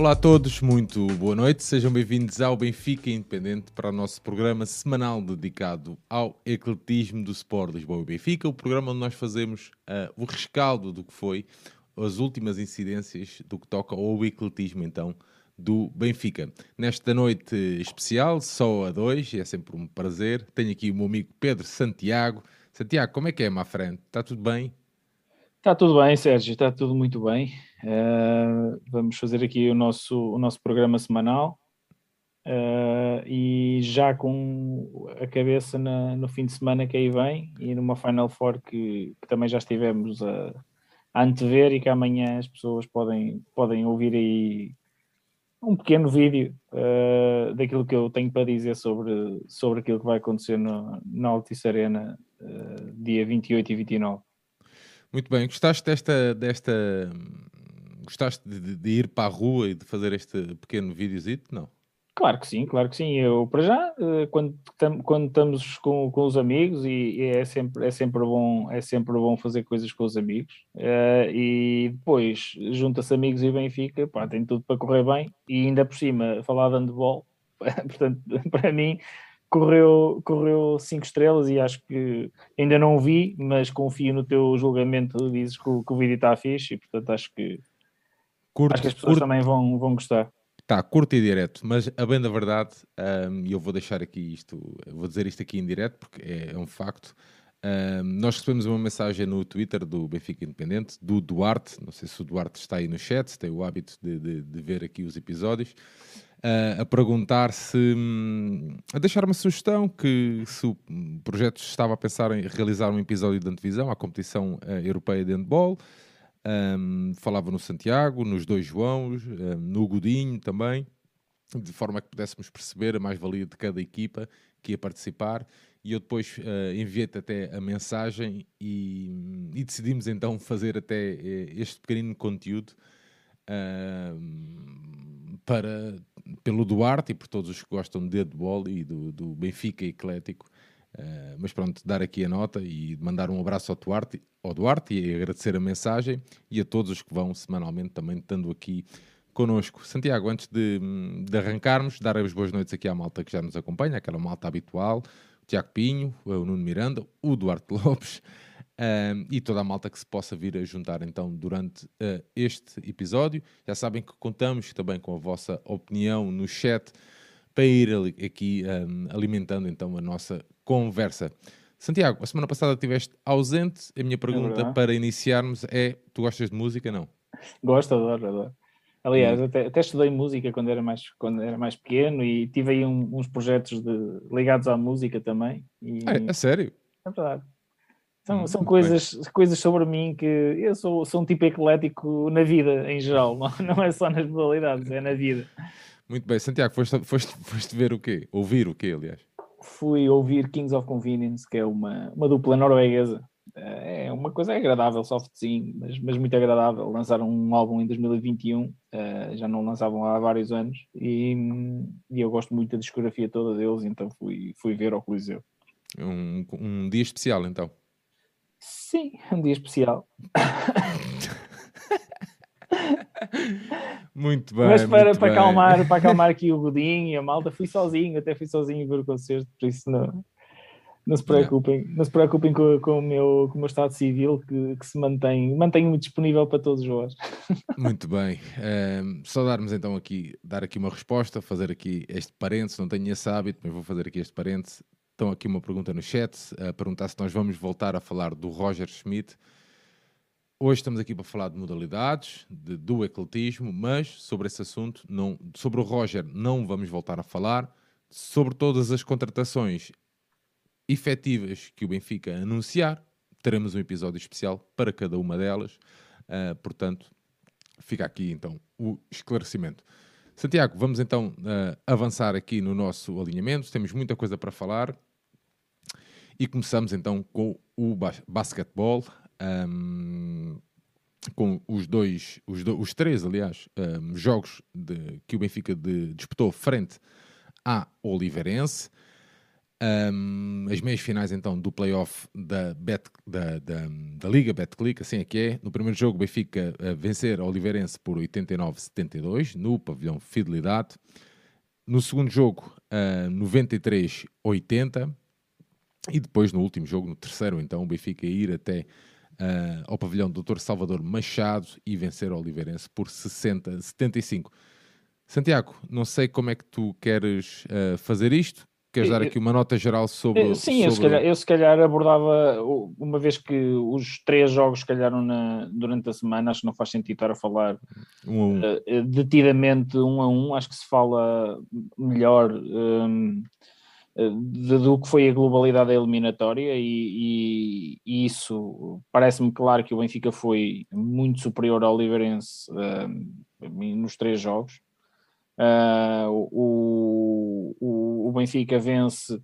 Olá a todos, muito boa noite. Sejam bem-vindos ao Benfica Independente para o nosso programa semanal dedicado ao ecletismo do Sport Lisboa e Benfica, o programa onde nós fazemos uh, o rescaldo do que foi as últimas incidências do que toca ao ecletismo, então, do Benfica. Nesta noite especial, só a dois, é sempre um prazer, tenho aqui o meu amigo Pedro Santiago. Santiago, como é que é, má frente? Está tudo bem? Está tudo bem, Sérgio, está tudo muito bem. Uh, vamos fazer aqui o nosso, o nosso programa semanal uh, e já com a cabeça na, no fim de semana que aí vem e numa Final Four que, que também já estivemos a, a antever e que amanhã as pessoas podem, podem ouvir aí um pequeno vídeo uh, daquilo que eu tenho para dizer sobre, sobre aquilo que vai acontecer no, na Altice Arena dia 28 e 29. Muito bem, gostaste desta. desta gostaste de, de, ir para a rua e de fazer este pequeno videozito? Não? Claro que sim, claro que sim. Eu, para já, eh, quando, quando estamos com, com os amigos, e, é, sempre, é, sempre bom, é sempre bom fazer coisas com os amigos, uh, e depois junta-se amigos e Benfica, pá, tem tudo para correr bem, e ainda por cima, falar de handball, portanto, para mim, correu, correu cinco estrelas e acho que ainda não o vi, mas confio no teu julgamento. Dizes que o, que o vídeo está fixe e, portanto, acho que, curto, acho que as pessoas curto, também vão, vão gostar. Está curto e direto, mas a bem da verdade, um, eu vou deixar aqui isto, vou dizer isto aqui em direto porque é, é um facto. Um, nós recebemos uma mensagem no Twitter do Benfica Independente, do Duarte. Não sei se o Duarte está aí no chat, se tem o hábito de, de, de ver aqui os episódios a perguntar se. Um, a deixar uma sugestão que se o projeto estava a pensar em realizar um episódio de antevisão à competição uh, europeia de handball. Um, falava no Santiago, nos dois Joãos, um, no Godinho também, de forma que pudéssemos perceber a mais-valia de cada equipa que ia participar. E eu depois uh, enviei-te até a mensagem e, e, decidimos então fazer até eh, este pequenino conteúdo uh, para pelo Duarte e por todos os que gostam de handball e do, do Benfica Eclético. Uh, mas pronto, dar aqui a nota e mandar um abraço ao Duarte, ao Duarte e agradecer a mensagem e a todos os que vão semanalmente também estando aqui connosco. Santiago, antes de, de arrancarmos, dar as boas noites aqui à malta que já nos acompanha, aquela malta habitual, o Tiago Pinho, o Nuno Miranda, o Duarte Lopes, um, e toda a malta que se possa vir a juntar então durante uh, este episódio. Já sabem que contamos também com a vossa opinião no chat para ir aqui um, alimentando então a nossa conversa. Santiago, a semana passada estiveste ausente. A minha pergunta é para iniciarmos é: tu gostas de música? Não? Gosto, adoro, adoro. Aliás, hum. até, até, estudei música quando era mais, quando era mais pequeno e tive aí um, uns projetos de, ligados à música também. E... É, é sério? É verdade. São, hum, são coisas, coisas sobre mim que eu sou, sou um tipo eclético na vida em geral, não, não é só nas modalidades, é na vida. Muito bem, Santiago, foste, foste, foste ver o quê? Ouvir o quê, aliás? Fui ouvir Kings of Convenience, que é uma, uma dupla norueguesa. É uma coisa agradável, softzinho, mas, mas muito agradável. Lançaram um álbum em 2021, eh, já não lançavam há vários anos, e, e eu gosto muito da discografia toda deles, então fui, fui ver ao Coliseu. Um, um dia especial, então. Sim, é um dia especial. muito bem. Mas para, para, bem. Acalmar, para acalmar aqui o Godinho e a malta, fui sozinho, até fui sozinho ver o concerto, por isso não, não se preocupem, não, não se preocupem com, com, o meu, com o meu estado civil que, que se mantém, mantenho-me disponível para todos os Muito bem. Um, só darmos então aqui, dar aqui uma resposta, fazer aqui este parênteses, não tenho esse hábito, mas vou fazer aqui este parênteses. Estão aqui uma pergunta no chat, a perguntar se nós vamos voltar a falar do Roger Schmidt. Hoje estamos aqui para falar de modalidades, de, do ecletismo, mas sobre esse assunto, não, sobre o Roger, não vamos voltar a falar. Sobre todas as contratações efetivas que o Benfica anunciar, teremos um episódio especial para cada uma delas. Uh, portanto, fica aqui então o esclarecimento. Santiago, vamos então uh, avançar aqui no nosso alinhamento. Temos muita coisa para falar. E começamos então com o basquetebol, um, com os dois, os, do, os três, aliás, um, jogos de, que o Benfica de, disputou frente à Oliveirense. Um, as meias finais então do playoff da, Bet, da, da, da Liga Betclic, assim é que é. No primeiro jogo, Benfica a vencer a Oliveirense por 89-72 no pavilhão Fidelidade. No segundo jogo, uh, 93-80. E depois, no último jogo, no terceiro, então, o Benfica ir até uh, ao pavilhão Dr. Salvador Machado e vencer a Oliveirense por 60-75. Santiago, não sei como é que tu queres uh, fazer isto. Queres dar aqui uma nota geral sobre. Sim, sobre... Eu, se calhar, eu se calhar abordava, uma vez que os três jogos calharam na, durante a semana, acho que não faz sentido estar a falar um a um. Uh, detidamente um a um, acho que se fala melhor um, de, do que foi a globalidade da eliminatória e, e, e isso parece-me claro que o Benfica foi muito superior ao Oliveirense um, nos três jogos. Uh, o, o, o, Benfica vence,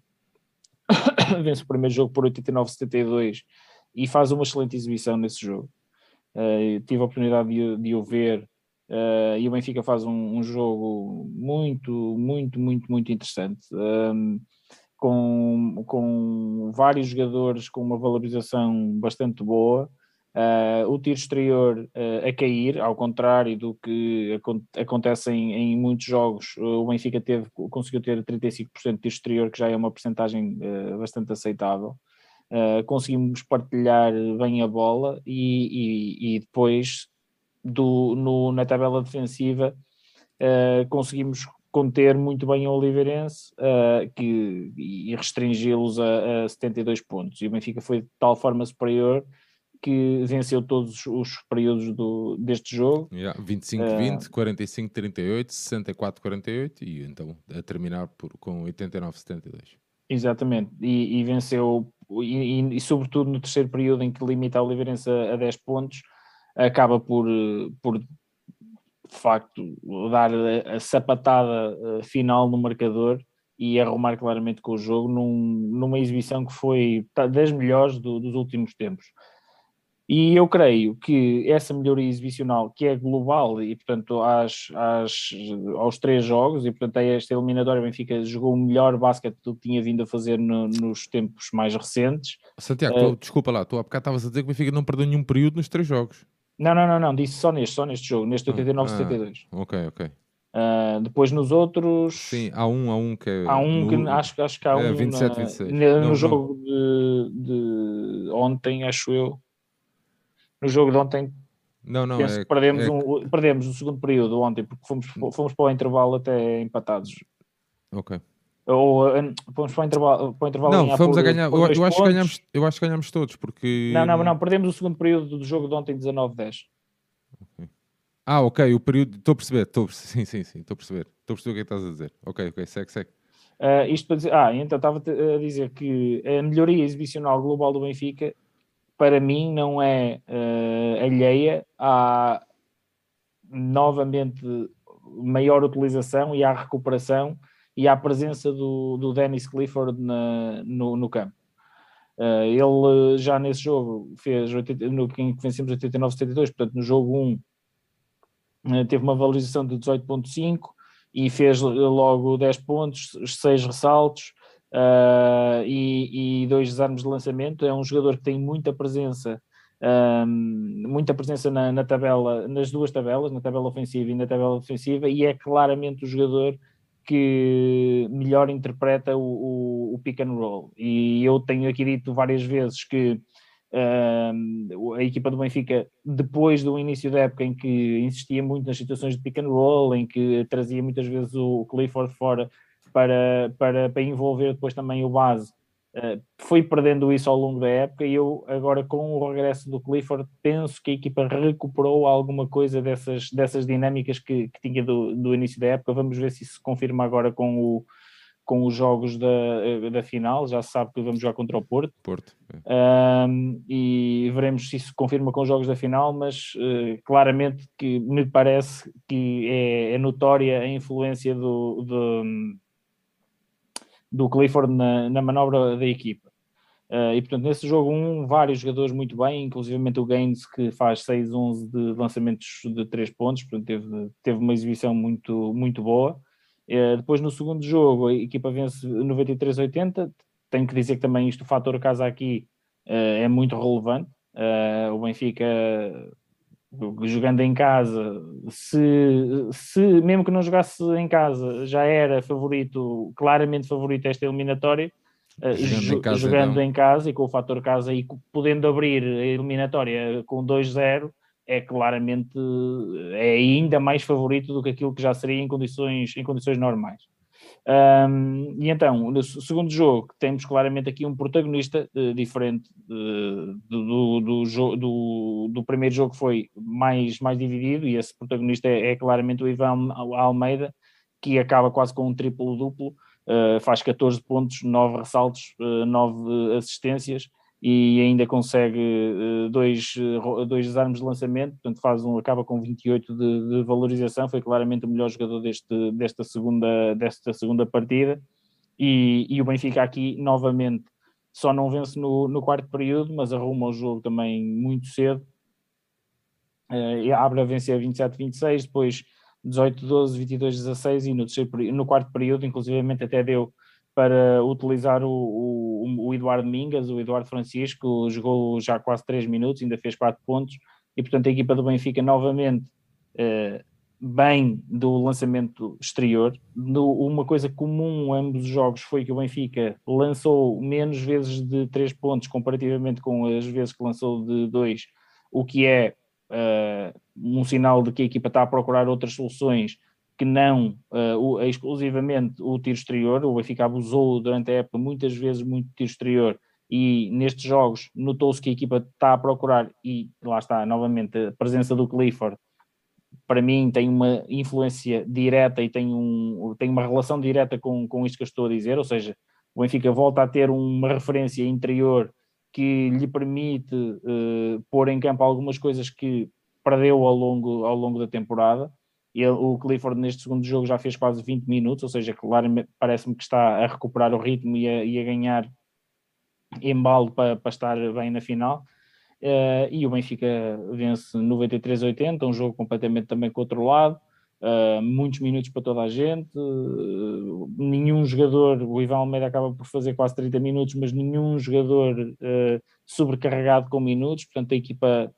vence o primeiro jogo por 89-72 e faz uma excelente exibição nesse jogo. Uh, tive a oportunidade de, de o ver e o Benfica faz um, um, jogo muito, muito, muito, muito interessante. Com, com vários jogadores com uma valorização bastante boa, Uh, o tiro exterior uh, a cair, ao contrário do que acontece em, em muitos jogos, o Benfica teve, conseguiu ter 35% de tiro exterior, que já é uma porcentagem uh, bastante aceitável. conseguimos partilhar bem a bola e, e, e depois do, no, na tabela defensiva conseguimos conter muito bem o Oliveirense que, e restringi-los a, a 72 pontos. E o Benfica foi de tal forma superior que venceu todos os períodos do, deste jogo. Yeah, 25-20, uh, 45-38, 64-48 e então a terminar por, com 89-72. Exatamente, e, e venceu, e, e, e, sobretudo no terceiro período em que limita a Oliveirense a, a 10 pontos, acaba por, por de facto dar a, a sapatada uh, final no marcador e arrumar claramente com o jogo num, numa exibição que foi das melhores do, dos últimos tempos. E eu creio que essa melhoria exibicional, que é global e, portanto, às, às, aos três jogos, e, portanto, é esta eliminatória, o Benfica jogou o melhor basquete do que tinha vindo a fazer no, nos tempos mais recentes. Santiago, uh, tu, desculpa lá, tu há bocado estavas a dizer que o Benfica não perdeu nenhum período nos três jogos. Não, não, não, não, disse só neste, só neste jogo, neste 89-72. Ah, ok, ok. Uh, depois nos outros. Sim, há um, há um que é. Há um no... que acho, acho que há é, um. 27, na, 26. No, não, jogo não. De, de ontem, acho eu no jogo de ontem. Não, não, é, perdemos, é... Um, perdemos o segundo período ontem porque fomos, fomos para o intervalo até empatados. Ok. Ou fomos para o intervalo, para o intervalo Não, fomos por, a ganhar. Eu, eu, acho que ganhamos, eu acho que ganhamos todos porque. Não, não, não, perdemos o segundo período do jogo de ontem 19-10. Okay. Ah, ok, o período. Estou a perceber, estou sim, sim, sim, estou a perceber. Estou a perceber o que é que estás a dizer. Ok, ok, segue, segue. Uh, isto para dizer, ah, então estava a dizer que a melhoria exibicional global do Benfica para mim não é uh, alheia à novamente maior utilização e à recuperação e à presença do, do Dennis Clifford na, no, no campo. Uh, ele já nesse jogo fez 80, no que vencemos 89-72, portanto no jogo 1 uh, eh, teve uma valorização de 18.5 e fez logo 10 pontos, 6 ressaltos, uh, e, e, dois desarmes de lançamento. É um jogador que tem muita presença, um, muita presença na, na, tabela, nas duas tabelas, na tabela ofensiva e na tabela defensiva, e é claramente o jogador que melhor interpreta o, o, o pick and roll. E eu tenho aqui dito várias vezes que Uh, a equipa do Benfica, depois do início da época em que insistia muito nas situações de pick and roll, em que trazia muitas vezes o Clifford fora para, para, para envolver depois também o base. Uh, foi perdendo isso ao longo da época e eu agora com o regresso do Clifford penso que a equipa recuperou alguma coisa dessas, dessas dinâmicas que, que tinha do, do início da época. Vamos ver se isso se confirma agora com, o, com os jogos da, da final. Já se sabe que vamos jogar contra o Porto. Porto. É. e veremos se isso se confirma com os jogos da final, mas uh, claramente que me parece que é, é notória a influência do, do do Clifford na, na manobra da equipa. Uh, e portanto, nesse jogo 1, um, vários jogadores muito bem, inclusivamente o Gaines que faz 6-11 de lançamentos de 3 pontos, portanto, teve, teve uma exibição muito, muito boa. Uh, depois, no segundo jogo, a equipa vence 93-80, tenho que dizer que também isto, o fator casa aqui uh, é muito relevante. O Benfica jogando em casa, se, se mesmo que não jogasse em casa, já era favorito, claramente favorito esta eliminatória, jogando, em casa, jogando então. em casa e com o fator casa e podendo abrir a eliminatória com 2-0, é claramente é ainda mais favorito do que aquilo que já seria em condições, em condições normais. Um, e então, no segundo jogo, temos claramente aqui um protagonista uh, diferente uh, do, do, do, do, primeiro jogo que foi mais, mais dividido, e esse protagonista é, é claramente o Ivan Almeida, que acaba quase com um triplo-duplo, uh, faz 14 pontos, 9 ressaltos, 9 assistências, e ainda consegue uh, dois, uh, dois desarmes de lançamento, portanto faz um, acaba com 28 de, de, valorização, foi claramente o melhor jogador deste, desta, segunda, desta segunda partida, e, e o Benfica aqui novamente só não vence no, no quarto período, mas arruma o jogo também muito cedo, uh, abre a vencer 27-26, depois 18-12, 22-16 e no, terceiro, no quarto período, inclusivamente até deu para utilizar o, o, o, Eduardo Mingas, o Eduardo Francisco, jogou já quase 3 minutos, ainda fez 4 pontos, e portanto a equipa do Benfica novamente eh, bem do lançamento exterior. No, uma coisa comum a ambos os jogos foi que o Benfica lançou menos vezes de 3 pontos comparativamente com as vezes que lançou de 2, o que é uh, um sinal de que a equipa está a procurar outras soluções que não uh, exclusivamente o tiro exterior, o Benfica abusou durante a época muitas vezes muito tiro exterior e nestes jogos notou-se que a equipa está a procurar e lá está novamente a presença do Clifford para mim tem uma influência direta e tem, um, tem uma relação direta com, com isto que eu estou a dizer, ou seja, o Benfica volta a ter uma referência interior que lhe permite uh, pôr em campo algumas coisas que perdeu ao longo, ao longo da temporada ele, o Clifford neste segundo jogo já fez quase 20 minutos, ou seja, claramente parece-me que está a recuperar o ritmo e a, e a ganhar embalo para, para estar bem na final. Uh, e o Benfica vence 93-80, um jogo completamente também controlado, uh, muitos minutos para toda a gente, uh, nenhum jogador, o Ivan Almeida acaba por fazer quase 30 minutos, mas nenhum jogador sobrecarregado com minutos, portanto a equipa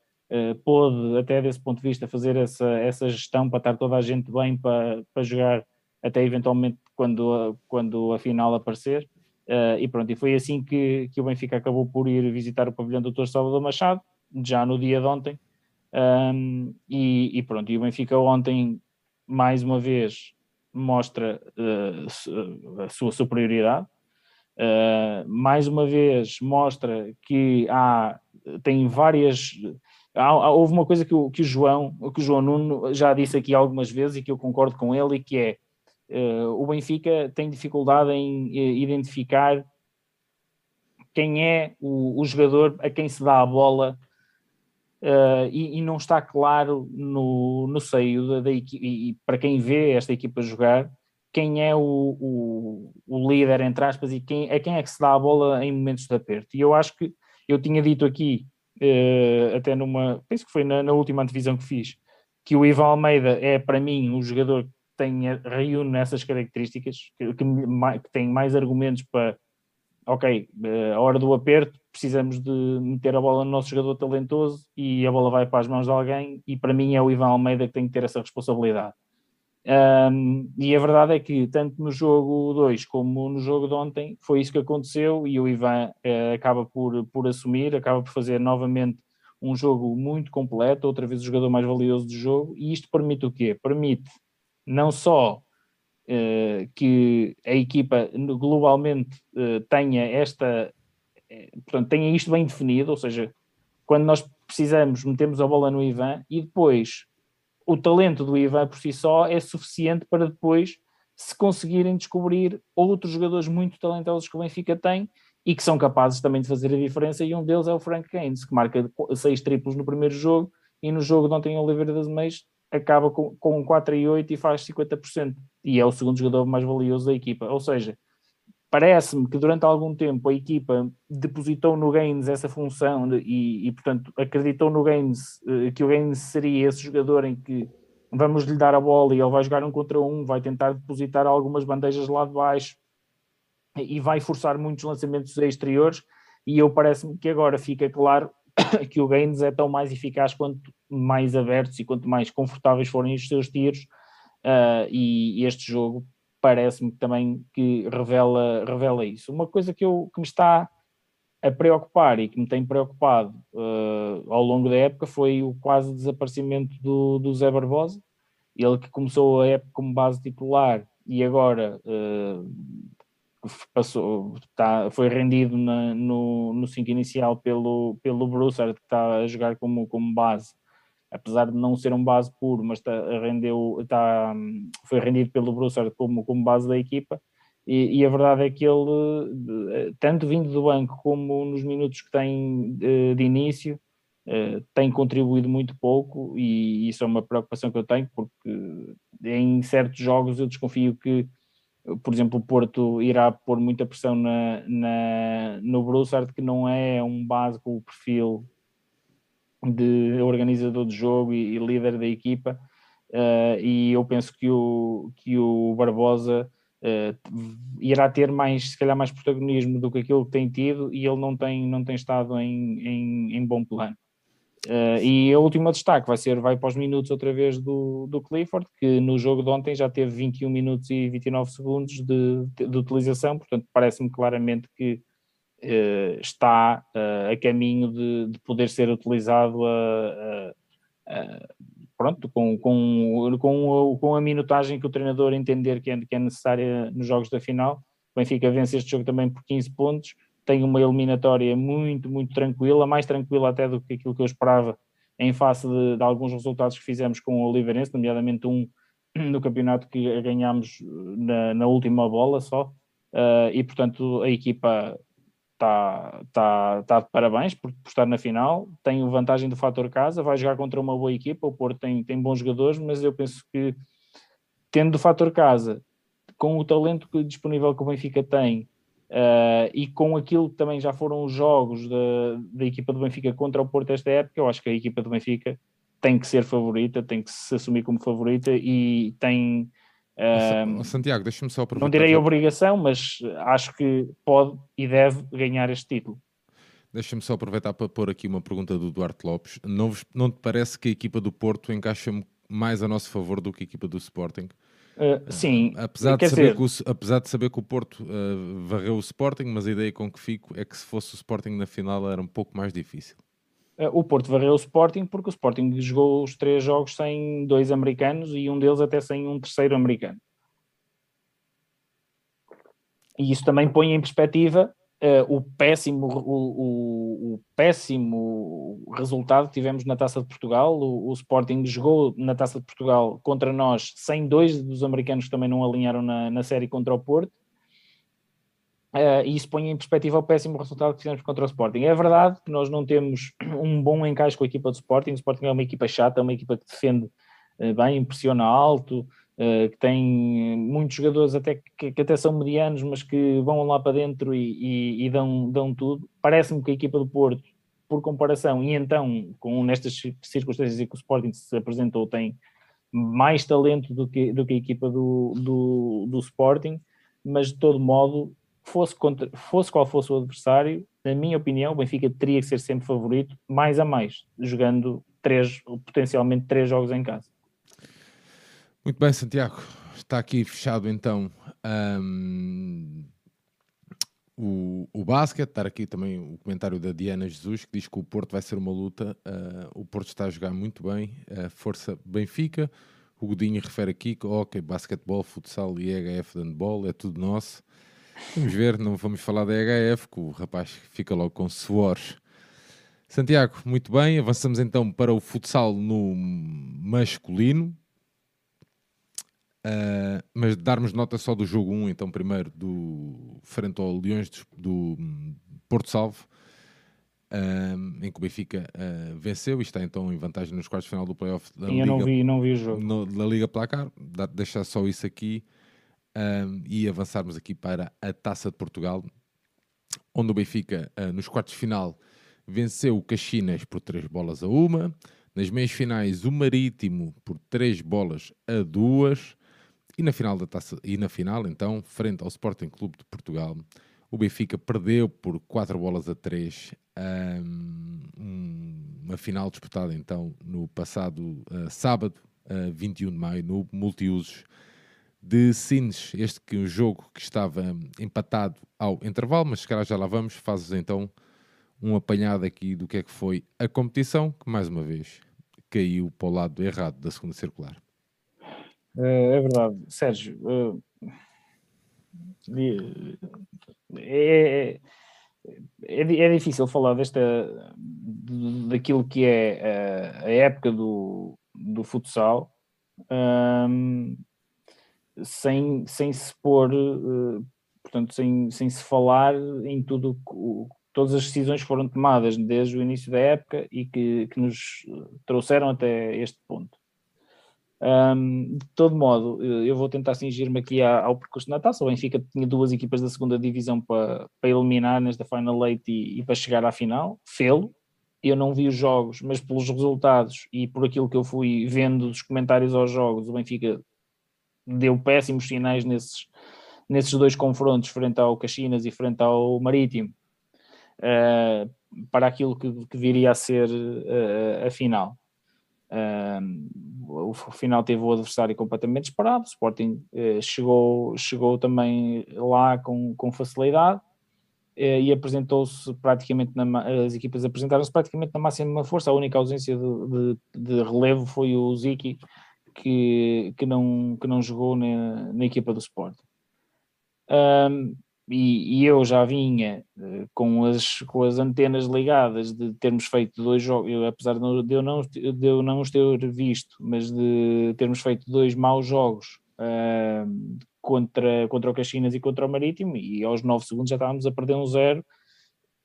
pôde, até desse ponto de vista, fazer essa, essa gestão para estar toda a gente bem para, para jogar até eventualmente quando, quando a final aparecer. Uh, e pronto, e foi assim que, que o Benfica acabou por ir visitar o pavilhão do Dr. Salvador Machado, já no dia de ontem. Um, e, e, pronto, e o Benfica ontem, mais uma vez, mostra uh, a sua superioridade. Uh, mais uma vez mostra que há, tem várias houve uma coisa que o, que o João, que o João Nuno já disse aqui algumas vezes e que eu concordo com ele, e que é uh, o Benfica tem dificuldade em uh, identificar quem é o, o, jogador a quem se dá a bola uh, e, e, não está claro no, no seio da, da equipe, e, para quem vê esta equipa jogar, quem é o, o, o, líder, entre aspas, e quem, a quem é que se dá a bola em momentos de aperto. E eu acho que eu tinha dito aqui uh, até numa, penso que foi na, na, última antevisão que fiz, que o Ivan Almeida é para mim o jogador que tem, reúne essas características, que, que, que tem mais argumentos para, ok, uh, a hora do aperto precisamos de meter a bola no nosso jogador talentoso e a bola vai para as mãos de alguém e para mim é o Ivan Almeida que tem que ter essa responsabilidade. Um, e a verdade é que, tanto no jogo 2 como no jogo de ontem, foi isso que aconteceu e o Ivan uh, acaba por, por assumir, acaba por fazer novamente um jogo muito completo, outra vez o jogador mais valioso do jogo, e isto permite o quê? Permite não só uh, que a equipa globalmente uh, tenha esta, portanto, tenha isto bem definido, ou seja, quando nós precisamos, metemos a bola no Ivan e depois o talento do Ivan por si só é suficiente para depois se conseguirem descobrir outros jogadores muito talentosos que o Benfica tem e que são capazes também de fazer a diferença, e um deles é o Frank Keynes, que marca seis triplos no primeiro jogo, e no jogo de ontem Oliveira das Meias acaba com, com 4 e 8 e faz 50%, e é o segundo jogador mais valioso da equipa, ou seja, parece-me que durante algum tempo a equipa depositou no Gaines essa função de, e, e, portanto, acreditou no Gaines uh, que o Gaines seria esse jogador em que vamos lhe dar a bola e ele vai jogar um contra um, vai tentar depositar algumas bandejas lá de baixo e vai forçar muitos lançamentos exteriores. E eu parece-me que agora fica claro que o Gaines é tão mais eficaz quanto mais abertos e quanto mais confortáveis forem os seus tiros uh, e, este jogo parece-me também que revela, revela isso. Uma coisa que, eu, que me está a preocupar e que me tem preocupado uh, ao longo da época foi o quase desaparecimento do, do Zé Barbosa, ele que começou a época como base titular e agora uh, passou, tá, foi rendido na, no, no 5 inicial pelo, pelo Broussard, que está a jogar como, como base, apesar de não ser um base puro, mas tá, rendeu, tá, foi rendido pelo Broussard como, como base da equipa. E, e, a verdade é que ele, tanto vindo do banco como nos minutos que tem de, de início, Uh, tem contribuído muito pouco e isso é uma preocupação que eu tenho porque em certos jogos eu desconfio que por exemplo, o Porto irá pôr muita pressão na, na, no Broussard, que não é um base com o perfil de organizador de jogo e, e líder da equipa, uh, e eu penso que o, que o Barbosa uh, irá ter mais, se calhar, mais protagonismo do que aquilo que tem tido, e ele não tem, não tem estado em, em, em bom plano. Uh, e a última destaque vai ser, vai para os minutos outra vez do, do Clifford, que no jogo de ontem já teve 21 minutos e 29 segundos de, de, de utilização, portanto parece-me claramente que está uh, a caminho de, de, poder ser utilizado a, a, a, pronto, com, com, com, com a minutagem que o treinador entender que é, que é necessária nos jogos da final. O Benfica vence este jogo também por 15 pontos, tem uma eliminatória muito, muito tranquila, mais tranquila até do que aquilo que eu esperava em face de, de alguns resultados que fizemos com o Oliveirense, nomeadamente um no campeonato que ganhámos na, na última bola só, uh, e portanto a equipa está tá, tá de parabéns por, por, estar na final, tem vantagem do fator casa, vai jogar contra uma boa equipa, o Porto tem, tem bons jogadores, mas eu penso que tendo o fator casa, com o talento disponível que o Benfica tem, Uh, e com aquilo que também já foram os jogos da, da equipa do Benfica contra o Porto esta época, eu acho que a equipa do Benfica tem que ser favorita, tem que se assumir como favorita e tem. Uh, Santiago, deixa-me só aproveitar. Não direi obrigação, mas acho que pode e deve ganhar este título. Deixa-me só aproveitar para pôr aqui uma pergunta do Duarte Lopes. Não, não te parece que a equipa do Porto encaixa mais a nosso favor do que a equipa do Sporting? Uh, sim, apesar de, saber que o, apesar de saber que o Porto uh, varreu o Sporting, mas a ideia com que fico é que se fosse o Sporting na final era um pouco mais difícil. Uh, o Porto varreu o Sporting porque o Sporting jogou os três jogos sem dois americanos e um deles até sem um terceiro americano. E isso também põe em perspectiva uh, o, péssimo, o, o, o, péssimo resultado que tivemos na Taça de Portugal. O, o, Sporting jogou na Taça de Portugal contra nós, sem dois dos americanos que também não alinharam na, na série contra o Porto. Uh, e isso põe em perspectiva o péssimo resultado que fizemos contra o Sporting. É verdade que nós não temos um bom encaixe com a equipa do Sporting. O Sporting é uma equipa chata, é uma equipa que defende uh, bem, impressiona alto, uh, que tem muitos jogadores até que, que, até são medianos, mas que vão lá para dentro e, e, e dão, dão tudo. Parece-me que a equipa do Porto, por comparação, e então, com nestas circunstâncias em que o Sporting se apresentou, tem mais talento do que, do que a equipa do, do, do Sporting, mas de todo modo, fosse, contra, fosse qual fosse o adversário, na minha opinião, o Benfica teria que ser sempre favorito, mais a mais, jogando três, potencialmente três jogos em casa. Muito bem, Santiago. Está aqui fechado então um, o, o basquete. Aqui também o comentário da Diana Jesus que diz que o Porto vai ser uma luta. Uh, o Porto está a jogar muito bem. Uh, força Benfica. O Godinho refere aqui que ok, basquetebol, futsal e EHF de handball é tudo nosso. Vamos ver, não vamos falar da EHF, que o rapaz fica logo com suores. Santiago, muito bem. Avançamos então para o futsal no masculino. Uh, mas darmos nota só do jogo 1, então, primeiro, do frente ao Leões do, Porto Salvo, uh, em que o Benfica uh, venceu e está então em vantagem nos quartos de final do playoff da Liga. Eu não vi, não vi o jogo. No, da Liga Placar, deixar só isso aqui e avançarmos aqui para a Taça de Portugal, onde o Benfica, nos quartos de final, venceu o Caxinas por 3 bolas a uma. Nas meias finais, o Marítimo por 3 bolas a 2 e na final da taça, e na final, então, frente ao Sporting Clube de Portugal, o Benfica perdeu por 4 bolas a 3 um, uma final disputada então no passado uh, sábado, uh, 21 de maio, no multiusos de Sines. Este que um jogo que estava empatado ao intervalo, mas se calhar já lá vamos, fazes então um apanhado aqui do que é que foi a competição, que mais uma vez caiu para o lado errado da segunda circular. É, é verdade, Sérgio. É, é, é, difícil falar desta daquilo que é a, época do, do futsal um, sem, sem se pôr, uh, portanto, sem, sem se falar em tudo todas as decisões que foram tomadas desde o início da época e que, que nos trouxeram até este ponto. Um, de todo modo, eu vou tentar cingir-me aqui ao percurso na taça. O Benfica tinha duas equipas da segunda divisão para, para eliminar nesta Final Eight e, e para chegar à final. Fê-lo. Eu não vi os jogos, mas pelos resultados e por aquilo que eu fui vendo dos comentários aos jogos, o Benfica deu péssimos sinais nesses, nesses dois confrontos, frente ao Caxinas e frente ao Marítimo uh, para aquilo que, que, viria a ser uh, a final. Uh, o final teve o adversário completamente esperado, o Sporting chegou, chegou também lá com, com facilidade e apresentou-se praticamente, na, as equipas apresentaram-se praticamente na máxima força, a única ausência de, de, de relevo foi o Ziki, que, que, não, que não jogou na, na equipa do Sporting. Um, e, e, eu já vinha uh, com, as, com as antenas ligadas de termos feito dois jogos, eu, apesar de, não, de, eu não, de eu não os ter visto, mas de termos feito dois maus jogos uh, contra, contra o Caxinas e contra o Marítimo, e aos 9 segundos já estávamos a perder um zero,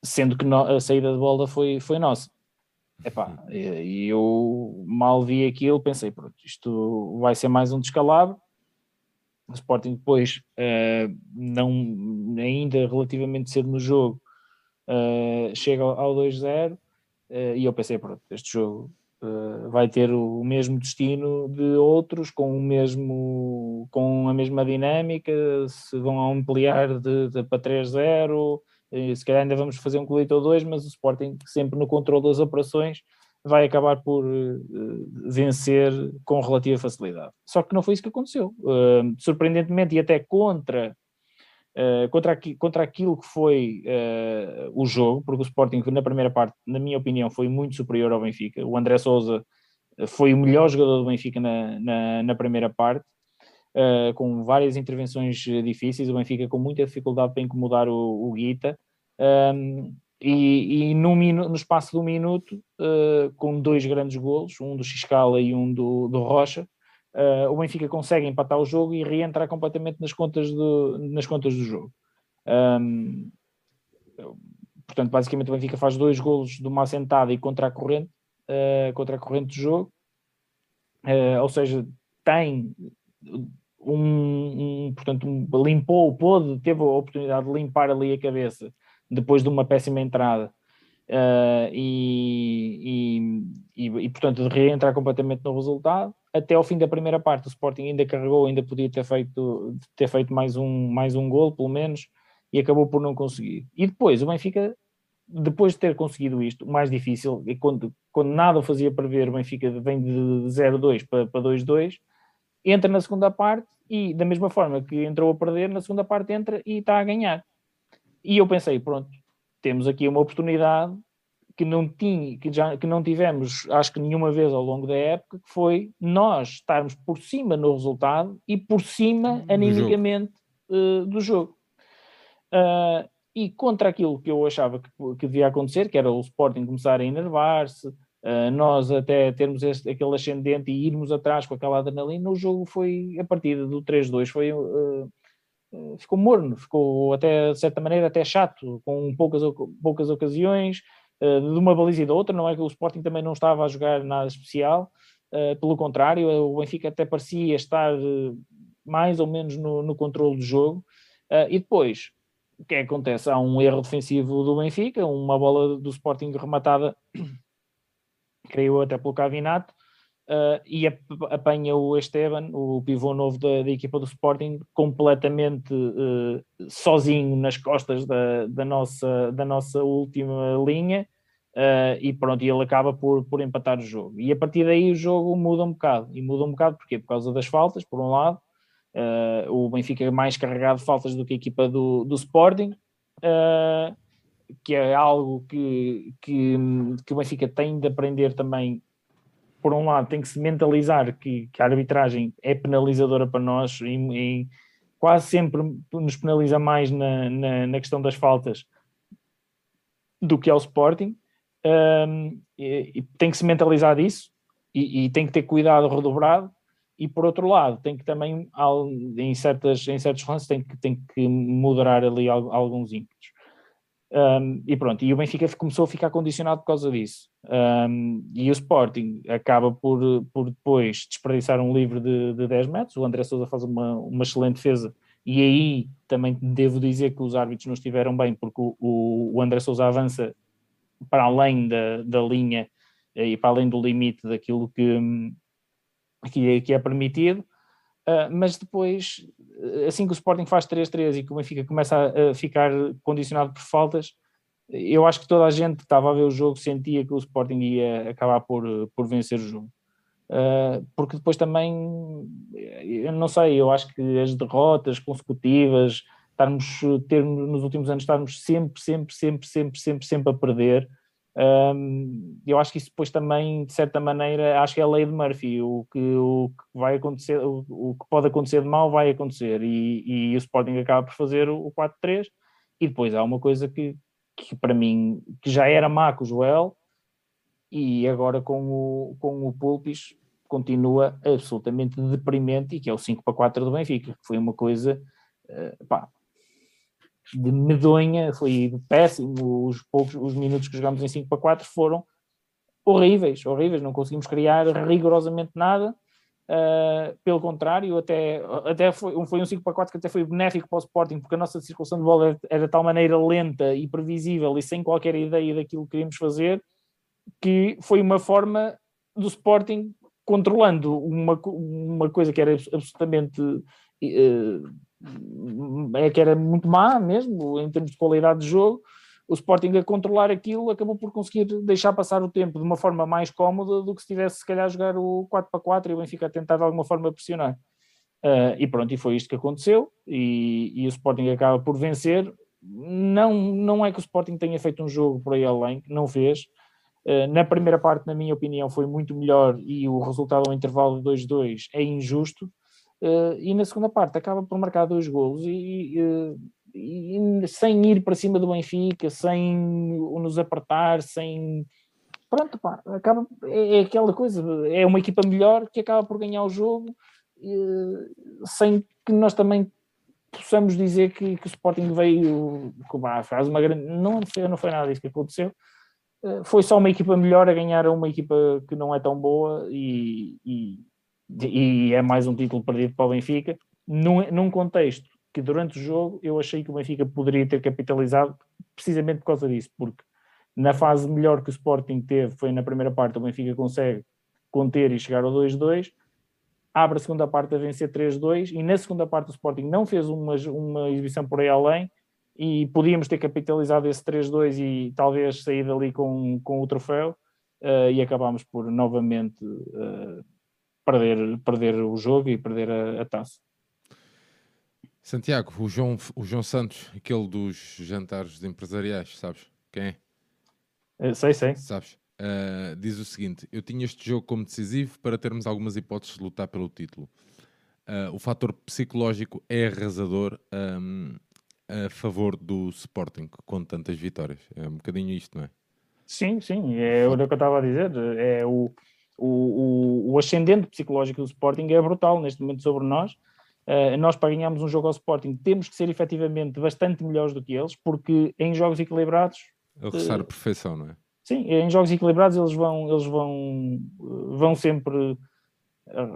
sendo que no, a saída de bola foi, foi nossa. Epá, e eu mal vi aquilo, pensei, pronto, isto vai ser mais um descalabro, o Sporting depois, uh, não, ainda relativamente cedo no jogo, uh, chega ao 2-0 uh, eh, e eu pensei, pronto, este jogo vai ter o mesmo destino de outros, com o mesmo com a mesma dinâmica, se vão ampliar de, de para 3-0, se calhar ainda vamos fazer um colito ou dois, mas o Sporting sempre no controle das operações vai acabar por uh, vencer com relativa facilidade. Só que não foi isso que aconteceu. Surpreendentemente, e até contra, uh, contra, contra aquilo que foi o jogo, porque o Sporting, na primeira parte, na minha opinião, foi muito superior ao Benfica. O André Souza foi o melhor jogador do Benfica na, na, na primeira parte. Com várias intervenções difíceis, o Benfica com muita dificuldade para incomodar o, o Guita, um, e, e no, no, espaço de um minuto, uh, com dois grandes golos, um do Xiscala e um do, do Rocha, uh, o Benfica consegue empatar o jogo e reentrar completamente nas contas do, nas contas do jogo. Um, portanto, basicamente o Benfica faz dois golos de uma assentada e contra a corrente, uh, contra a corrente do jogo, ou seja, tem um, um portanto, um, limpou, pôde, teve a oportunidade de limpar ali a cabeça depois de uma péssima entrada. Uh, e, e, e, portanto de reentrar completamente no resultado até ao fim da primeira parte o Sporting ainda carregou, ainda podia ter feito ter feito mais um, mais um gol pelo menos e acabou por não conseguir e depois o Benfica depois de ter conseguido isto, o mais difícil e quando, quando nada o fazia prever o Benfica vem de 0-2 para, para 2-2 entra na segunda parte e da mesma forma que entrou a perder, na segunda parte entra e está a ganhar e eu pensei, pronto, temos aqui uma oportunidade que não, tinha, que, já, que não tivemos, acho que nenhuma vez ao longo da época, que foi nós estarmos por cima no resultado e por cima animicamente uh, do jogo. Uh, e contra aquilo que eu achava que, que, devia acontecer, que era o Sporting começar a enervar-se, uh, nós até termos este, aquele ascendente e irmos atrás com aquela adrenalina, o jogo foi, a partida do 3-2, foi eh, ficou morno, ficou até, de certa maneira, até chato, com poucas, poucas ocasiões, uh, de uma baliza e da outra, não é que o Sporting também não estava a jogar nada especial, uh, pelo contrário, o Benfica até parecia estar mais ou menos no, no controle do jogo, e depois, o é que acontece? Há um erro defensivo do Benfica, uma bola do Sporting rematada, creio até pelo Cavinato, uh, e apanha o Esteban, o pivô novo da, da equipa do Sporting, completamente uh, sozinho nas costas da, da, nossa, da nossa última linha. Uh, e pronto, ele acaba por, por empatar o jogo. E a partir daí o jogo muda um bocado. E muda um bocado porquê? Por causa das faltas, por um lado. O Benfica mais carregado de faltas do que a equipa do, do Sporting, uh, que é algo que, que, que o Benfica tem de aprender também por um lado, tem que se mentalizar que, que a arbitragem é penalizadora para nós e, e quase sempre nos penaliza mais na, na, na, questão das faltas do que ao Sporting. Um, e, e tem que se mentalizar disso e, e, tem que ter cuidado redobrado. E por outro lado, tem que também, em, certas, em certos lances, tem que, tem que moderar ali alguns ímpetos. Um, e pronto, e o Benfica começou a ficar condicionado por causa disso. Um, e o Sporting acaba por, por depois desperdiçar um livre de, de 10 metros. O André Souza faz uma, uma excelente defesa. E aí também devo dizer que os árbitros não estiveram bem, porque o, o André Souza avança para além da, da linha eh, e para além do limite daquilo que, que, é, que é permitido. Uh, mas depois, assim que o Sporting faz 3-3 e que o Benfica começa a, ficar condicionado por faltas, eu acho que toda a gente que estava a ver o jogo sentia que o Sporting ia acabar por, por vencer o jogo. Uh, porque depois também, eu não sei, eu acho que as derrotas consecutivas, estarmos, ter, nos últimos anos, estarmos sempre, sempre, sempre, sempre, sempre, sempre a perder, um, eu acho que isso depois também, de certa maneira, acho que é a lei de Murphy. O que, o que vai acontecer, o, o que pode acontecer de mal vai acontecer. E, e o Sporting acaba por fazer o, o 4-3. E depois há uma coisa que, que para mim que já era má com o Joel e agora com o, com o Pulpis continua absolutamente deprimente e que é o 5 para 4 do Benfica, que foi uma coisa uh, pá, de medonha, foi péssimo. Os poucos os minutos que jogámos em 5 para 4 foram horríveis, horríveis. Não conseguimos criar rigorosamente nada. Uh, pelo contrário, até, até foi, foi um 5 para 4 que até foi benéfico para o Sporting, porque a nossa circulação de bola era de tal maneira lenta e previsível e sem qualquer ideia daquilo que queríamos fazer, que foi uma forma do Sporting controlando uma, uma coisa que era absolutamente uh, é que era muito má mesmo, em termos de qualidade de jogo. O Sporting a controlar aquilo acabou por conseguir deixar passar o tempo de uma forma mais cómoda do que se tivesse se calhar a jogar o 4 para 4 e o Benfica a tentar de alguma forma pressionar. Uh, e pronto, e foi isto que aconteceu e, e, o Sporting acaba por vencer. Não, não é que o Sporting tenha feito um jogo por aí além, não fez. Uh, na primeira parte, na minha opinião, foi muito melhor e o resultado ao intervalo de 2-2 é injusto. Uh, e na segunda parte acaba por marcar dois golos e, uh, e, sem ir para cima do Benfica, sem nos apertar, sem. Pronto, pá, acaba, é, é, aquela coisa, é uma equipa melhor que acaba por ganhar o jogo, uh, sem que nós também possamos dizer que, que o Sporting veio, faz uma grande. Não não foi nada disso que aconteceu. Foi só uma equipa melhor a ganhar a uma equipa que não é tão boa e, e e é mais um título perdido para o Benfica, num, num contexto que durante o jogo eu achei que o Benfica poderia ter capitalizado precisamente por causa disso, porque na fase melhor que o Sporting teve foi na primeira parte, o Benfica consegue conter e chegar ao 2-2, abre a segunda parte a vencer 3-2 e na segunda parte o Sporting não fez uma, uma exibição por aí além e podíamos ter capitalizado esse 3-2 e talvez sair dali com, com o troféu uh, e acabámos por novamente uh, perder, perder o jogo e perder a, a taça. Santiago, o João, o João Santos, aquele dos jantares empresariais, sabes quem é? é sei, sei. Sabes? Uh, diz o seguinte: Eu tinha este jogo como decisivo para termos algumas hipóteses de lutar pelo título. Uh, o fator psicológico é arrasador um, a favor do Sporting, com tantas vitórias. É um bocadinho isto, não é? Sim, sim, é o que eu estava a dizer. É o, o, o, o ascendente psicológico do Sporting é brutal neste momento sobre nós. Uh, nós, para ganharmos um jogo ao Sporting, temos que ser efetivamente bastante melhores do que eles, porque em jogos equilibrados. É roçar uh, a perfeição, não é? Sim, em jogos equilibrados eles vão, eles vão, vão sempre.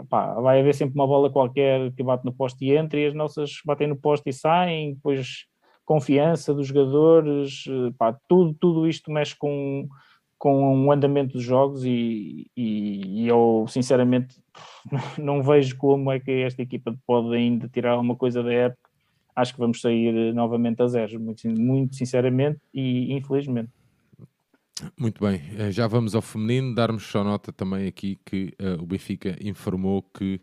Pá, vai haver sempre uma bola qualquer que bate no poste e entra, e as nossas batem no poste e saem, depois confiança dos jogadores, pá, tudo, tudo isto mexe com, com o andamento dos jogos e, e, e, eu sinceramente não vejo como é que esta equipa pode ainda tirar alguma coisa da época. Acho que vamos sair novamente a zero, muito, muito sinceramente e infelizmente. Muito bem, eh, já vamos ao feminino, darmos só nota também aqui que uh, o Benfica informou que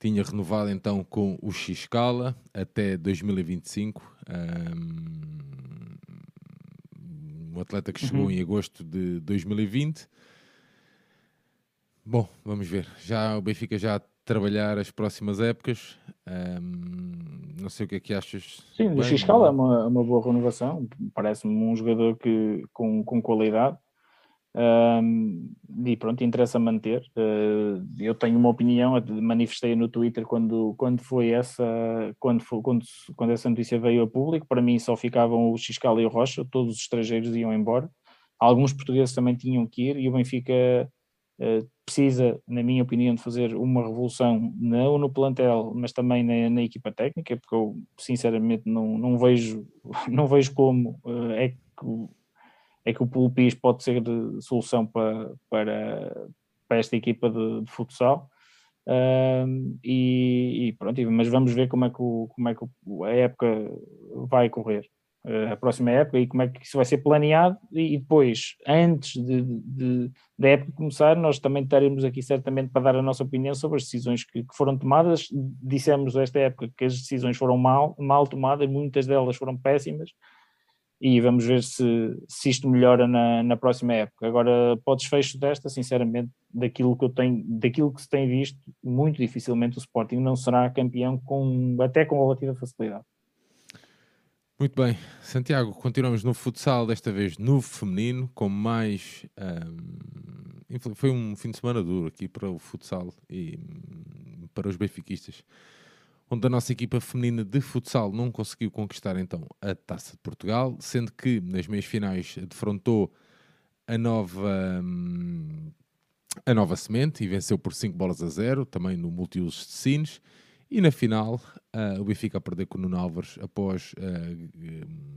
tinha renovado então com o Xcala até 2025. Um, um atleta que chegou uhum. em agosto de 2020. Bom, vamos ver. Já o Benfica já a trabalhar as próximas épocas. Um, não sei o que é que achas. Sim, o Xcala é uma, uma boa renovação. Parece-me um jogador que, com, com qualidade um, e pronto, interessa manter. Uh, eu tenho uma opinião, manifestei no Twitter quando, quando foi essa quando, foi, quando, quando essa notícia veio a público. Para mim só ficavam o Xiscal e o Rocha, todos os estrangeiros iam embora. Alguns portugueses também tinham que ir e o Benfica uh, precisa, na minha opinião, de fazer uma revolução não no plantel, mas também na, na equipa técnica, porque eu sinceramente não, não vejo não vejo como uh, é que é que o Pulpis pode ser solução para, para, para esta equipa de, de futsal. E, e, pronto, mas vamos ver como é que, o, como é que a época vai correr. Uh, a próxima época e como é que isso vai ser planeado e, depois, antes de, de, da época começar, nós também estaremos aqui certamente para dar a nossa opinião sobre as decisões que, que foram tomadas. Dissemos esta época que as decisões foram mal, mal tomadas, muitas delas foram péssimas, e vamos ver se, se isto melhora na, na próxima época. Agora, para o desfecho desta, sinceramente, daquilo que eu tenho, daquilo que se tem visto, muito dificilmente o Sporting não será campeão com, até com relativa facilidade. Muito bem, Santiago, continuamos no futsal, desta vez no feminino, com mais. Um, foi um fim de semana duro aqui para o futsal e um, para os benfiquistas onde a nossa equipa feminina de futsal não conseguiu conquistar então a Taça de Portugal, sendo que nas meias finais defrontou a nova hum, a nova semente e venceu por 5 bolas a 0, também no multiusos de Sines. E na final, uh, o Benfica a perder com o Nuno Álvares após uh,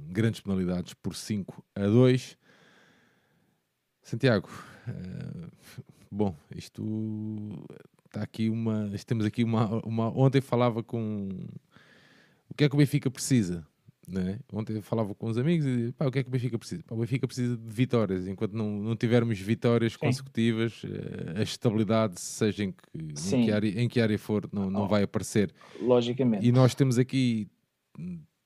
grandes penalidades por 5 a 2. Santiago, uh, bom, isto Está aqui uma. Temos aqui uma, uma. Ontem falava com. O que é que o Benfica precisa? Né? Ontem falava com os amigos e dizia, pá, o que é que o Benfica precisa? Pá, o Benfica precisa de vitórias. Enquanto não, não tivermos vitórias Sim. consecutivas, eh, a estabilidade, seja em que, em que, área, em que área for, não, não oh, vai aparecer. Logicamente. E nós temos aqui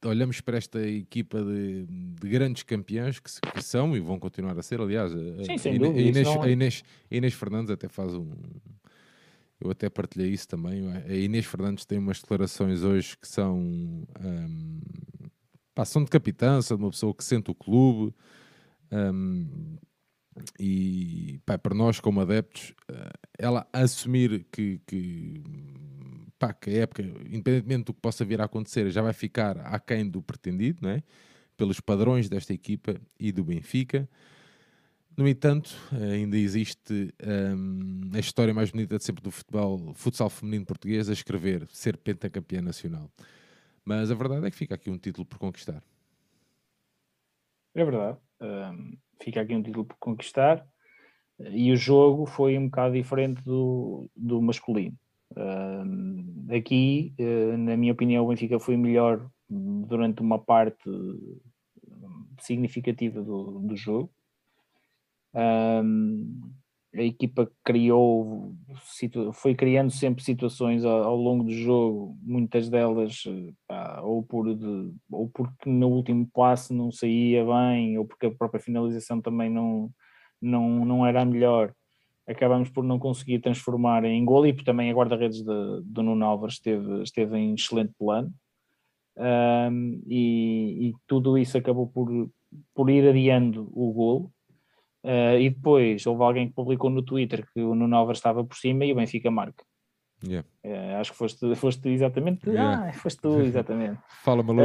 olhamos para esta equipa de, de grandes campeões que, que, são e vão continuar a ser, aliás, Sim, a, a, Inês, a, Inês, a, Inês, Fernandes até faz um, eu até partilhei isso também. A Inês Fernandes tem umas declarações hoje que são, um, pá, são de capitã, são de uma pessoa que sente o clube. Um, e pá, para nós, como adeptos, eh, ela assumir que, que, pá, que a época, independentemente do que possa vir a acontecer, já vai ficar aquém do pretendido, não é? pelos padrões desta equipa e do Benfica. No entanto, ainda existe um, a história mais bonita de sempre do futebol, futsal feminino português a escrever, ser pentacampeã nacional. Mas a verdade é que fica aqui um título por conquistar. É verdade. Um, fica aqui um título por conquistar. E o jogo foi um bocado diferente do, do masculino. Um, aqui, uh, na minha opinião, o Benfica foi melhor durante uma parte significativa do, do jogo um, a equipa criou, foi criando sempre situações ao, ao longo do jogo, muitas delas pá, ou, por de, ou porque no último passe não saía bem, ou porque a própria finalização também não, não, não era a melhor. Acabamos por não conseguir transformar em gol e também a guarda-redes do Nuno Álvares esteve, esteve em excelente plano. Um, e, e, tudo isso acabou por, por ir adiando o golo Uh, e depois houve alguém que publicou no Twitter que o Nuno Álvares estava por cima e o Benfica marca. Yeah. Uh, acho que foste, foste exatamente. Yeah. Ah, foste tu, exatamente. Fala maluco.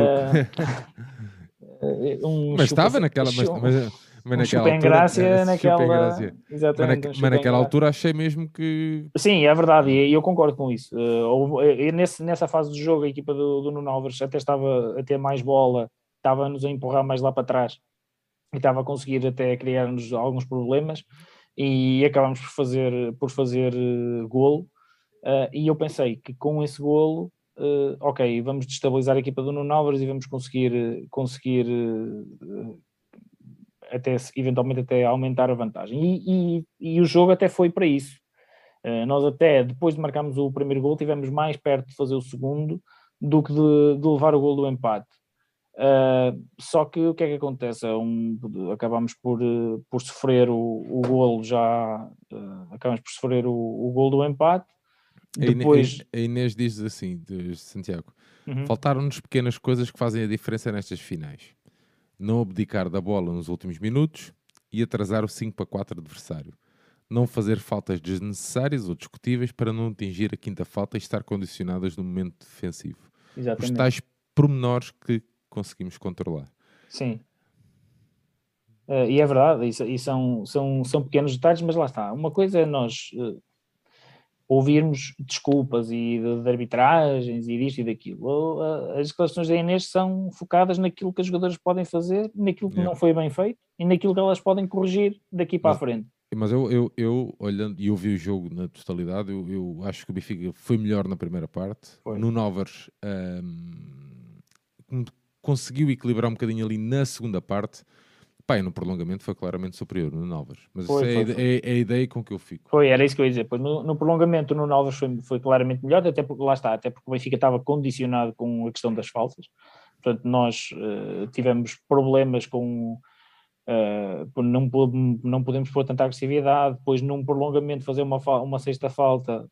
Uh, um mas estava naquela. Mas, mas, mas naquela altura, grácia, naquela, Exatamente, mas, mas naquela altura achei mesmo que. Sim, é verdade, e eu concordo com isso. Uh, nesse, nessa fase do jogo, a equipa do, do Nuno Álvares até estava a ter mais bola, estava-nos a empurrar mais lá para trás e estava a conseguir até criar-nos alguns problemas e acabámos por fazer, por fazer uh, golo. Uh, e eu pensei que com esse golo, uh, ok, vamos destabilizar a equipa do Nuno Álvares e vamos conseguir, conseguir até, eventualmente até aumentar a vantagem. E, e, e o jogo até foi para isso. nós até, depois de marcarmos o primeiro gol, tivemos mais perto de fazer o segundo do que de, de levar o gol do empate. Uh, só que o que é que acontece? É um, acabamos por, por sofrer o, o golo já, uh, acabamos por sofrer o, o golo do empate. Depois... A Inês diz assim, de Santiago, uhum. faltaram-nos pequenas coisas que fazem a diferença nestas finais. Não abdicar da bola nos últimos minutos e atrasar o 5 para 4 adversário. Não fazer faltas desnecessárias ou discutíveis para não atingir a quinta falta e estar condicionadas no momento defensivo. Exatamente. Os tais pormenores que conseguimos controlar. Sim. Uh, e é verdade, e, e, são, são, são pequenos detalhes, mas lá está. Uma coisa é nós uh, ouvirmos desculpas e de, de, arbitragens e disto e daquilo. Uh, as declarações da Inês são focadas naquilo que os jogadores podem fazer, naquilo que yeah. não foi bem feito e naquilo que elas podem corrigir daqui para mas, a frente. Mas eu, eu, eu, olhando e eu vi o jogo na totalidade, eu, eu acho que o Benfica foi melhor na primeira parte. Foi. No Novers. Um, conseguiu equilibrar um bocadinho ali na segunda parte. Pá, no prolongamento foi claramente superior no Novas. Mas foi, é, foi, é, é, a ideia com que eu fico. Foi, era isso que eu ia dizer. Pois no, no prolongamento no Novas foi, foi claramente melhor, até porque lá está, até porque o Benfica estava condicionado com a questão das falsas. Portanto, nós uh, tivemos problemas com. Uh, não, não podemos pôr tanta agressividade, depois num prolongamento fazer uma, uma sexta falta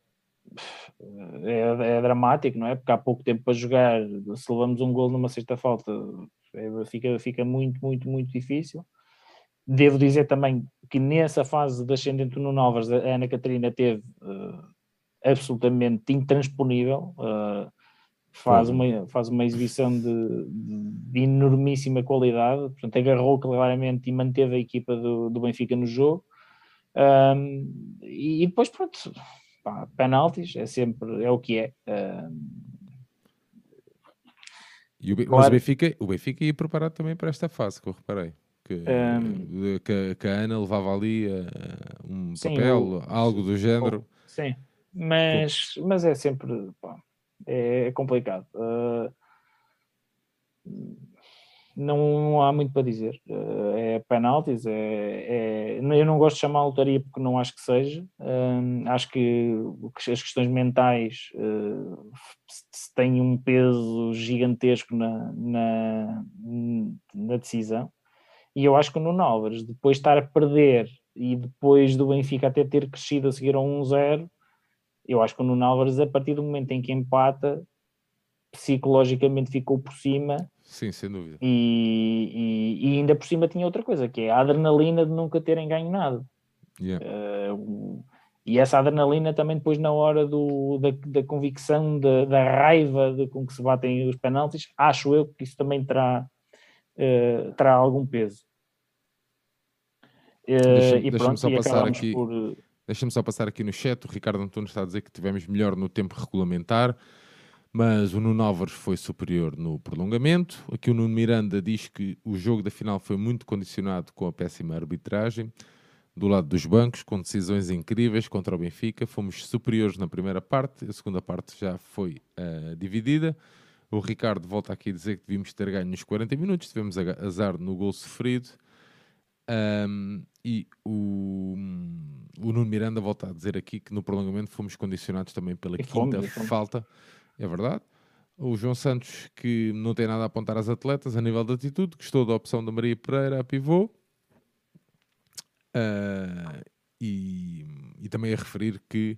é, é, dramático, não é? Porque há pouco tempo para jogar, se levamos um gol numa sexta falta, é, fica, fica muito, muito, muito difícil. Devo dizer também que nessa fase de ascendente no Novas, a Ana Catarina teve uh, absolutamente intransponível, uh, faz, uma, faz uma exibição de, de, enormíssima qualidade, portanto agarrou claramente e manteve a equipa do, do Benfica no jogo. Um, e depois, pronto, pá, penaltis, é sempre, é o que é. Uh, e o, claro. Mas o Benfica, o Benfica ia preparado também para esta fase, que eu reparei. Que, um, que, que a Ana levava ali uh, um sim, papel, o, algo do género. Sim, mas, mas é sempre pá, é, é complicado. Uh, não há muito para dizer. Eh, é penaltis, é, é, eu não gosto de chamar lotaria porque não acho que seja. Hum, acho que as questões mentais uh, têm um peso gigantesco na, na, na, decisão. E eu acho que o Nuno Álvares, depois de estar a perder e depois do Benfica até ter crescido a seguir a 1-0, eu acho que o Nuno Álvares, a partir do momento em que empata, psicologicamente ficou por cima Sim, sem dúvida. E, e, e, ainda por cima tinha outra coisa, que é a adrenalina de nunca terem ganho nada. Yeah. Uh, e essa adrenalina também depois na hora do, da, da convicção, da, da raiva de, com que se batem os penaltis, acho eu que isso também terá, uh, terá algum peso. Uh, deixa, e pronto, só passar aqui, por... Deixa-me só passar aqui no chat, o Ricardo Antunes está a dizer que tivemos melhor no tempo regulamentar mas o Nuno Álvares foi superior no prolongamento. Aqui o Nuno Miranda diz que o jogo da final foi muito condicionado com a péssima arbitragem do lado dos bancos, com decisões incríveis contra o Benfica. Fomos superiores na primeira parte, a segunda parte já foi uh, dividida. O Ricardo volta aqui a dizer que devíamos ter ganho nos 40 minutos, tivemos azar no gol sofrido. Um, e o, o Nuno Miranda volta a dizer aqui que no prolongamento fomos condicionados também pela e quinta fomos, falta. É verdade. O João Santos, que não tem nada a apontar às atletas a nível de atitude, gostou da opção da Maria Pereira a pivô. Uh, e, e, também a referir que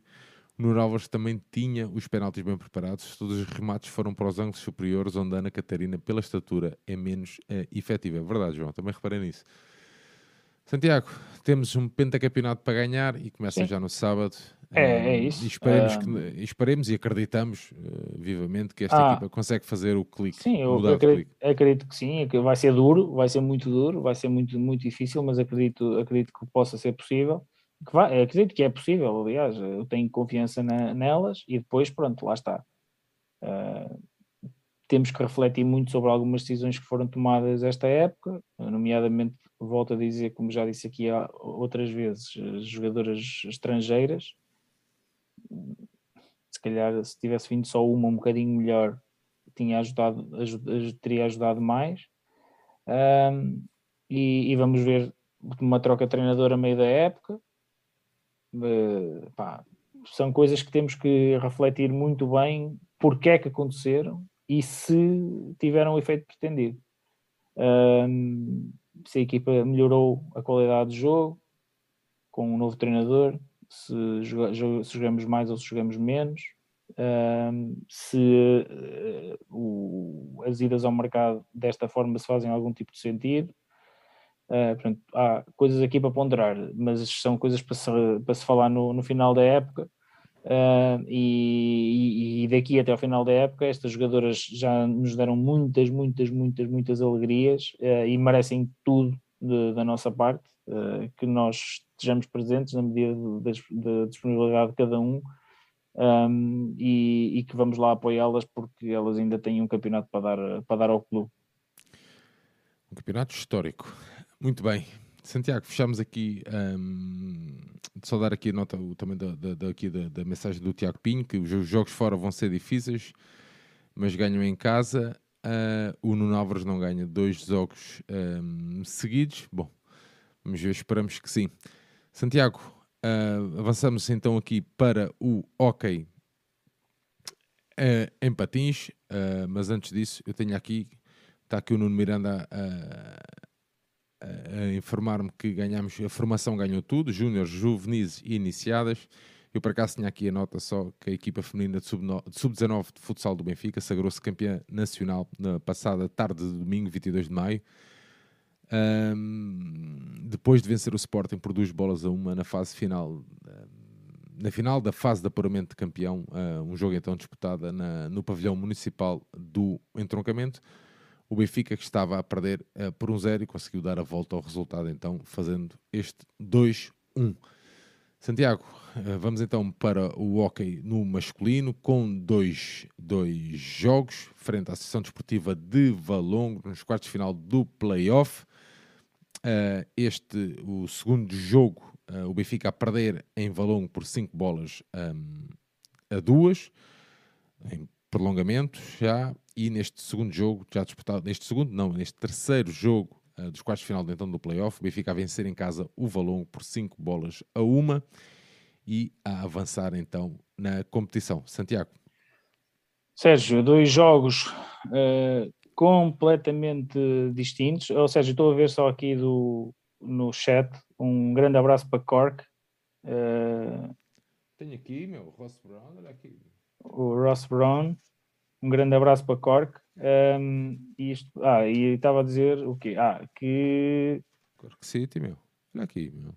o Nuno Alves também tinha os penaltis bem preparados. Todos os remates foram para os ângulos superiores, onde a Ana Catarina, pela estatura, é menos uh, efetiva. É verdade, João, também reparei nisso. Santiago, temos um pentacampeonato para ganhar e começa Sim. já no sábado. É, é isso. E esperemos, que, esperemos e acreditamos uh, vivamente que esta ah, equipa consegue fazer o clique. Sim, eu acredito, acredito, que sim, que vai ser duro, vai ser muito duro, vai ser muito, muito difícil, mas acredito, acredito que possa ser possível. Que vai, acredito que é possível, aliás, eu tenho confiança na, nelas e depois, pronto, lá está. Uh, temos que refletir muito sobre algumas decisões que foram tomadas esta época, nomeadamente volto a dizer, como já disse aqui outras vezes, jogadoras estrangeiras. Se calhar, se tivesse vindo só uma um bocadinho melhor, tinha ajudado, teria ajudado mais. Um, e, e, vamos ver uma troca de treinador a meio da época. Uh, pá, são coisas que temos que refletir muito bem porque é que aconteceram e se tiveram o efeito pretendido. Um, se a equipa melhorou a qualidade de jogo com um novo treinador, se, se jogamos mais ou se jogamos menos, um, se uh, o, as idas ao mercado desta forma se fazem algum tipo de sentido. Uh, portanto, há coisas aqui para ponderar, mas são coisas para se, para se falar no, no final da época. Uh, e, e, daqui até ao final da época, estas jogadoras já nos deram muitas, muitas, muitas, muitas alegrias uh, e merecem tudo de, da nossa parte, uh, que nós estejamos presentes na medida da disponibilidade de cada um um, e, e, que vamos lá apoiá-las porque elas ainda têm um campeonato para dar, para dar ao clube. Um campeonato histórico. Muito bem. Santiago, fechamos aqui. Um, só dar aqui a nota também da, da, da, aqui da, da, mensagem do Tiago Pinho, que os jogos fora vão ser difíceis, mas ganham em casa. Uh, o Nuno Álvares não ganha dois jogos um, seguidos. Bom, vamos ver, esperamos que sim. Santiago, uh, avançamos então aqui para o hockey uh, em patins, mas antes disso, eu tenho aqui, está aqui o Nuno Miranda a informar-me que ganhamos, a formação ganhou tudo, júniores, juvenis e iniciadas. Eu por acaso tinha aqui a nota só que a equipa feminina de sub-19 de futsal do Benfica sagrou-se campeã nacional na passada tarde de domingo, 22 de maio. Um, depois de vencer o Sporting por duas bolas a uma na fase final, na final da fase de apuramento de campeão, uh, um jogo então disputado na, no pavilhão municipal do entroncamento o Benfica que estava a perder uh, por um zero e conseguiu dar a volta ao resultado, então fazendo este 2-1. Santiago, uh, vamos então para o hockey no masculino, com dois, dois jogos, frente à Associação Desportiva de Valongo, nos quartos de final do Playoff. Uh, este, o segundo jogo, o Benfica a perder em Valongo por 5 bolas um, a duas, em prolongamento já, e neste segundo jogo, já disputado, neste segundo, não, neste terceiro jogo uh, dos quartos de final então do playoff, o Benfica a vencer em casa o Valongo por 5 bolas a uma e a avançar então na competição. Santiago. Sérgio, dois jogos uh, completamente distintos, ou seja, estou a ver só aqui do, no chat, um grande abraço para Cork. Uh, Tenho aqui, meu, Ross Brown, olha aqui. O Ross Brown, um grande abraço para Cork. Um, e isto, ah, e estava a dizer o quê? Ah, que. Cork City, meu. Olha aqui, meu.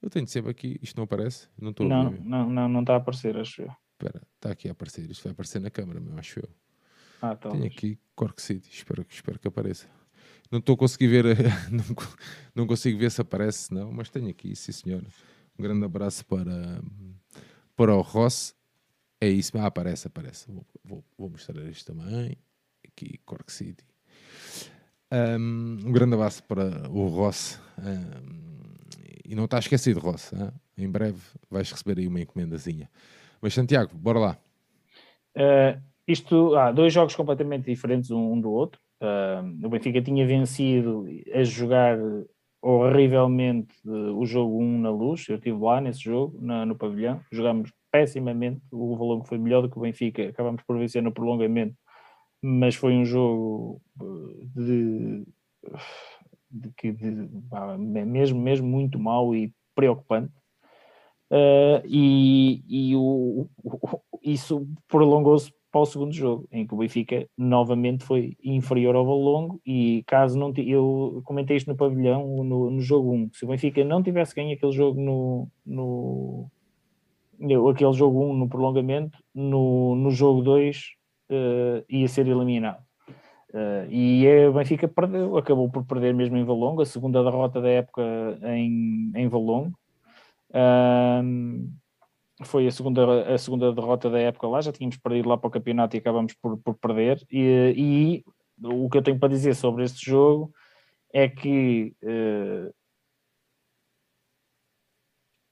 Eu tenho sempre aqui, isto não aparece? Não estou não, a ver. Não, não, não está a aparecer, acho eu. Espera, está aqui a aparecer. Isto vai aparecer na câmera, meu, acho eu. Ah, Tenho aqui Cork City, espero, espero que apareça. Não estou a conseguir ver, não, não consigo ver se aparece, não, mas tenho aqui, sim senhor. Um grande abraço para, para o Ross. É isso, ah, aparece, aparece. Vou, vou, vou mostrar isto também. Aqui, Cork City. Um, um grande abraço para o Ross. Um, e não está esquecido, Ross. Hein? Em breve vais receber aí uma encomendazinha. Mas, Santiago, bora lá. Uh, isto, há ah, dois jogos completamente diferentes um, do outro. Uh, o Benfica tinha vencido a jogar horrivelmente o jogo 1 na luz. Eu estive lá nesse jogo, na, no pavilhão. Jogámos pessimamente. O Valongo foi melhor do que o Benfica. Acabamos por vencer no prolongamento, mas foi um jogo eh, de, de, de, de mesmo, mesmo muito mau e preocupante. Uh, e, e o, o, isso prolongou-se para o segundo jogo, em que o Benfica novamente foi inferior ao Valongo e caso não eu comentei isto no pavilhão no, no jogo 1, se o Benfica não tivesse ganho aquele jogo no, no, aquele jogo 1 no prolongamento, no, no jogo 2 uh, eh, ia ser eliminado. Uh, e o Benfica perdeu, acabou por perder mesmo em Valongo, a segunda derrota da época em, em Valongo. Uh, foi a segunda, a segunda derrota da época lá, já tínhamos perdido lá para o campeonato e acabamos por, por perder. E, e o que eu tenho para dizer sobre este jogo é que uh,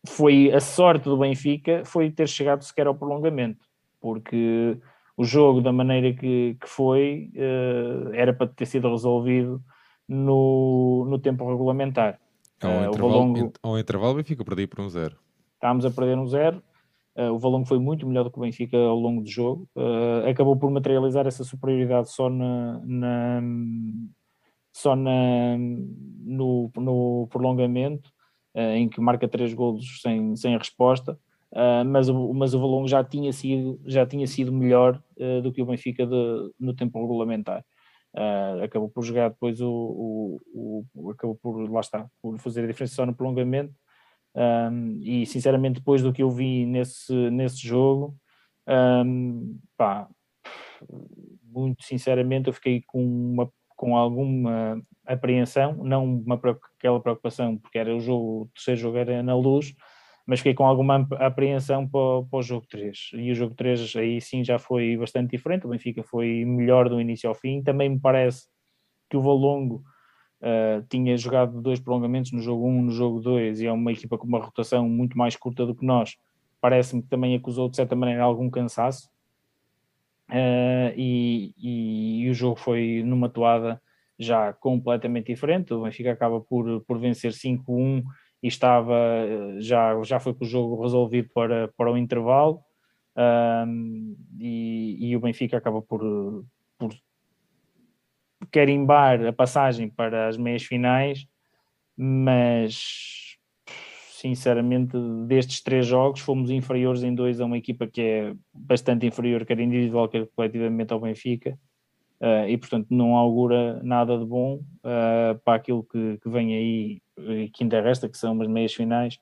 foi a sorte do Benfica foi ter chegado sequer ao prolongamento, porque o jogo da maneira que, que foi uh, era para ter sido resolvido no, no tempo regulamentar. Ao, uh, intervalo, Valongo, ao intervalo, o Benfica perdia por um zero. Estávamos a perder um zero. Uh, o Valongo foi muito melhor do que o Benfica ao longo do jogo. acabou por materializar essa superioridade só na, na só na, no, no prolongamento, em que marca três golos sem, sem resposta. Uh, mas, o, mas o Valongo já tinha sido, já tinha sido melhor uh, do que o Benfica de, no tempo regulamentar. Uh, acabou por jogar depois o, o, o, acabou por lá está por fazer a diferença só no prolongamento um, e sinceramente depois do que eu vi nesse, nesse jogo um, pá, muito sinceramente eu fiquei com uma com alguma apreensão não uma aquela preocupação porque era o jogo o terceiro jogo era na luz mas fiquei com alguma apreensão para, para, o jogo 3. E o jogo 3 aí sim já foi bastante diferente, o Benfica foi melhor do início ao fim. Também me parece que o Valongo uh, tinha jogado dois prolongamentos no jogo 1, no jogo 2, e é uma equipa com uma rotação muito mais curta do que nós. Parece-me que também acusou de certa maneira algum cansaço. Uh, e, e, e, o jogo foi numa toada já completamente diferente. O Benfica acaba por, por vencer 5-1 e estava já, já foi com o jogo resolvido para, para o intervalo um, e, e, o Benfica acaba por, por carimbar a passagem para as meias finais, mas sinceramente destes três jogos fomos inferiores em dois a uma equipa que é bastante inferior, quer individual, quer coletivamente ao Benfica. Uh, e portanto não augura nada de bom uh, para aquilo que, que vem aí que ainda resta, que são umas meias finais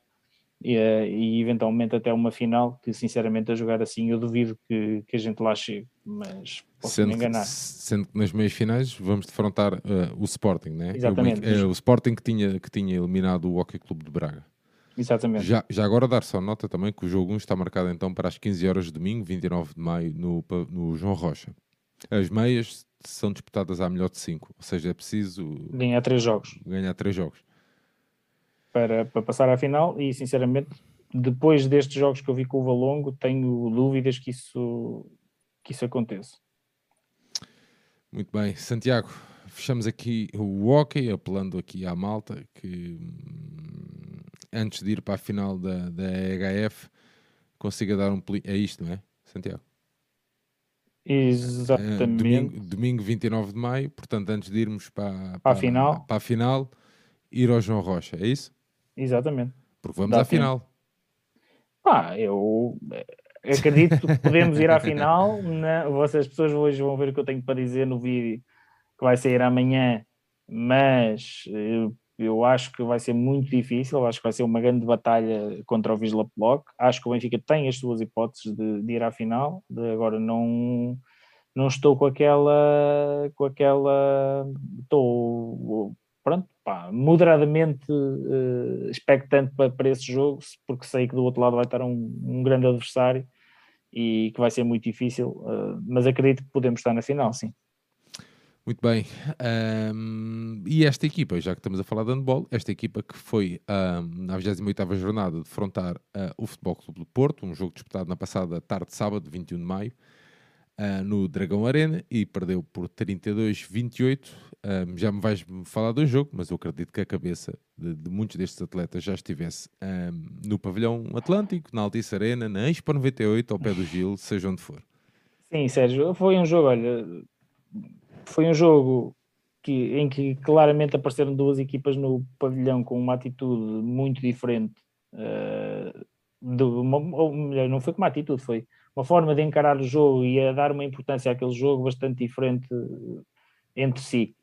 e, eh, e, eventualmente até uma final, que sinceramente a jogar assim eu duvido que, que a gente lá chegue, mas posso sendo me enganar. Que, sendo que nas meias finais vamos defrontar uh, o Sporting, né? Exatamente. O, uh, o Sporting que tinha, que tinha eliminado o Hockey Clube de Braga. Exatamente. Já, já agora dar só nota também que o jogo 1 está marcado então para as 15 horas de domingo, 29 de maio, no, no João Rocha. As meias são disputadas à melhor de 5, ou seja, é preciso ganhar 3 jogos. Ganhar 3 jogos para, para passar à final e sinceramente depois destes jogos que eu vi com o Valongo tenho dúvidas que isso, que isso aconteça. Muito bem, Santiago, fechamos aqui o hockey, apelando aqui à malta que hum, antes de ir para a final da, da EHF consiga dar um é isto, não é, Santiago? Exatamente. Uh, domingo, domingo 29 de maio, portanto, antes de irmos para, para, a final, para a final, ir ao João Rocha, é isso? Exatamente. Porque vamos Dá à tempo. final. Pá, eu acredito que podemos ir à final. Né? Vocês pessoas hoje vão ver o que eu tenho para dizer no vídeo que vai sair amanhã, mas eu, acho que vai ser muito difícil. Acho que vai ser uma grande batalha contra o Visla Block. Acho que o Benfica tem as suas hipóteses de, de ir à final. De agora não não estou com aquela com aquela estou pronto pá, moderadamente uh, expectante para, para esse jogo, porque sei que do outro lado vai estar um, um grande adversário e que vai ser muito difícil, uh, mas acredito que podemos estar na final, sim. Muito bem. Um, e esta equipa, já que estamos a falar de handball, esta equipa que foi um, na 28ª jornada defrontar uh, o Futebol Clube do Porto, um jogo disputado na passada tarde de sábado, 21 de maio, uh, no Dragão Arena e perdeu por 32-28. Um, já me vais falar do jogo, mas eu acredito que a cabeça de, de muitos destes atletas já estivesse um, no pavilhão Atlântico, na Altice Arena, na Expo 98, ao pé do Gil, seja onde for. Sim, Sérgio, foi um jogo, olha, foi um jogo que, em que claramente apareceram duas equipas no pavilhão com uma atitude muito diferente. Uh, uma, ou melhor, não foi com uma atitude, foi uma forma de encarar o jogo e a dar uma importância àquele jogo bastante diferente entre si.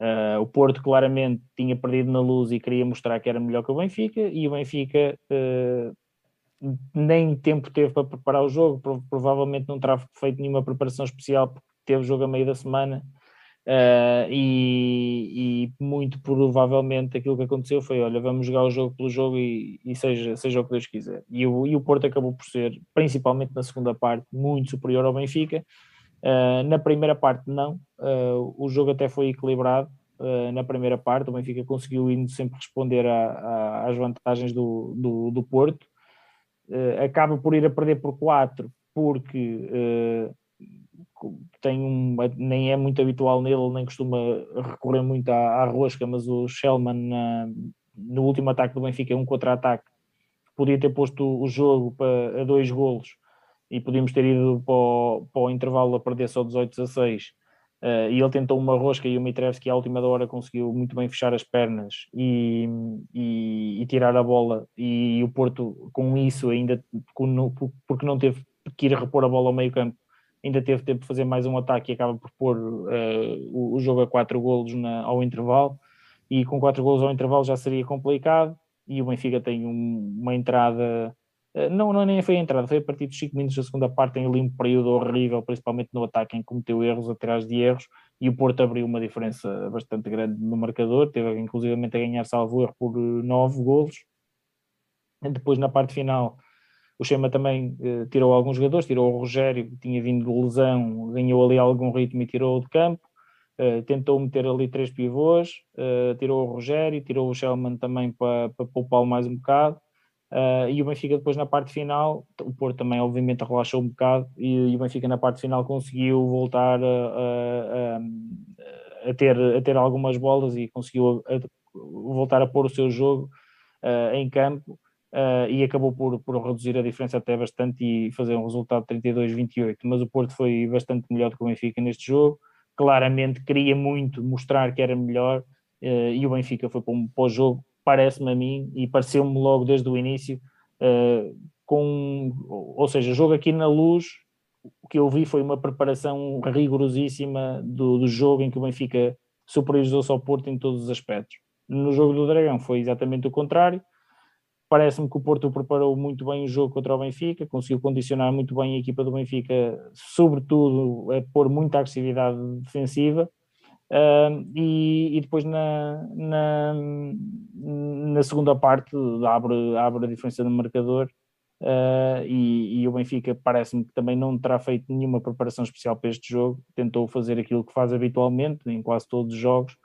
Uh, o Porto claramente tinha perdido na luz e queria mostrar que era melhor que o Benfica, e o Benfica uh, nem tempo teve para preparar o jogo, provavelmente não terá feito nenhuma preparação especial porque teve jogo a meio da semana. Uh, e, e, muito provavelmente aquilo que aconteceu foi: olha, vamos jogar o jogo pelo jogo e, e seja, seja o que Deus quiser. E o, e o Porto acabou por ser, principalmente na segunda parte, muito superior ao Benfica Uh, na primeira parte, não. Uh, o jogo até foi equilibrado. na primeira parte, o Benfica conseguiu indo sempre responder a, a, às vantagens do, do, do Porto, acaba por ir a perder por 4, porque tem um, nem é muito habitual nele, nem costuma recorrer muito à, à rosca, mas o Shellman no último ataque do Benfica, um contra-ataque, podia ter posto o jogo para, a dois golos e podíamos ter ido para o, para o intervalo a perder só 18 a 6 Uh, e ele tentou uma rosca e o Mitrevski à última hora conseguiu muito bem fechar as pernas e, e, e tirar a bola. E, o Porto com isso ainda porque não teve que ir repor a bola ao meio campo ainda teve tempo de fazer mais um ataque e acaba por pôr uh, o, o, jogo a quatro golos na, ao intervalo. E com quatro golos ao intervalo já seria complicado. E o Benfica tem um, uma entrada eh, não, não nem foi a entrada, foi a partir dos 5 minutos da segunda parte, em ali um período horrível, principalmente no ataque, em que cometeu erros atrás de erros, e o Porto abriu uma diferença bastante grande no marcador, teve inclusivamente a ganhar salvo erro por 9 eh, golos. Depois, na parte final, o Chema também eh, tirou alguns jogadores, tirou o Rogério, que tinha vindo de lesão, ganhou ali algum ritmo e tirou de campo. Uh, tentou meter ali três pivôs, uh, tirou o Rogério, tirou o Shellman também para, para poupá-lo mais um bocado e o Benfica depois na parte final, o Porto também obviamente relaxou um bocado e, e o Benfica na parte final conseguiu voltar a, a, a, a, ter, a ter algumas bolas e conseguiu voltar a pôr o seu jogo em campo uh, e acabou por, por reduzir a diferença até bastante e fazer um resultado de 32-28, mas o Porto foi bastante melhor do que o Benfica neste jogo, claramente queria muito mostrar que era melhor e o Benfica foi para, um, para o jogo parece-me a mim, e pareceu-me logo desde o início, uh, com, ou seja, jogo aqui na luz, o que eu vi foi uma preparação rigorosíssima do, do jogo em que o Benfica superiorizou-se ao Porto em todos os aspectos. No jogo do Dragão foi exatamente o contrário. Parece-me que o Porto preparou muito bem o jogo contra o Benfica, conseguiu condicionar muito bem a equipa do Benfica, sobretudo a pôr muita agressividade defensiva. Uh, e, e, depois na, na, na, segunda parte abre, abre a diferença no marcador uh, e, e, o Benfica parece-me que também não terá feito nenhuma preparação especial para este jogo, tentou fazer aquilo que faz habitualmente em quase todos os jogos,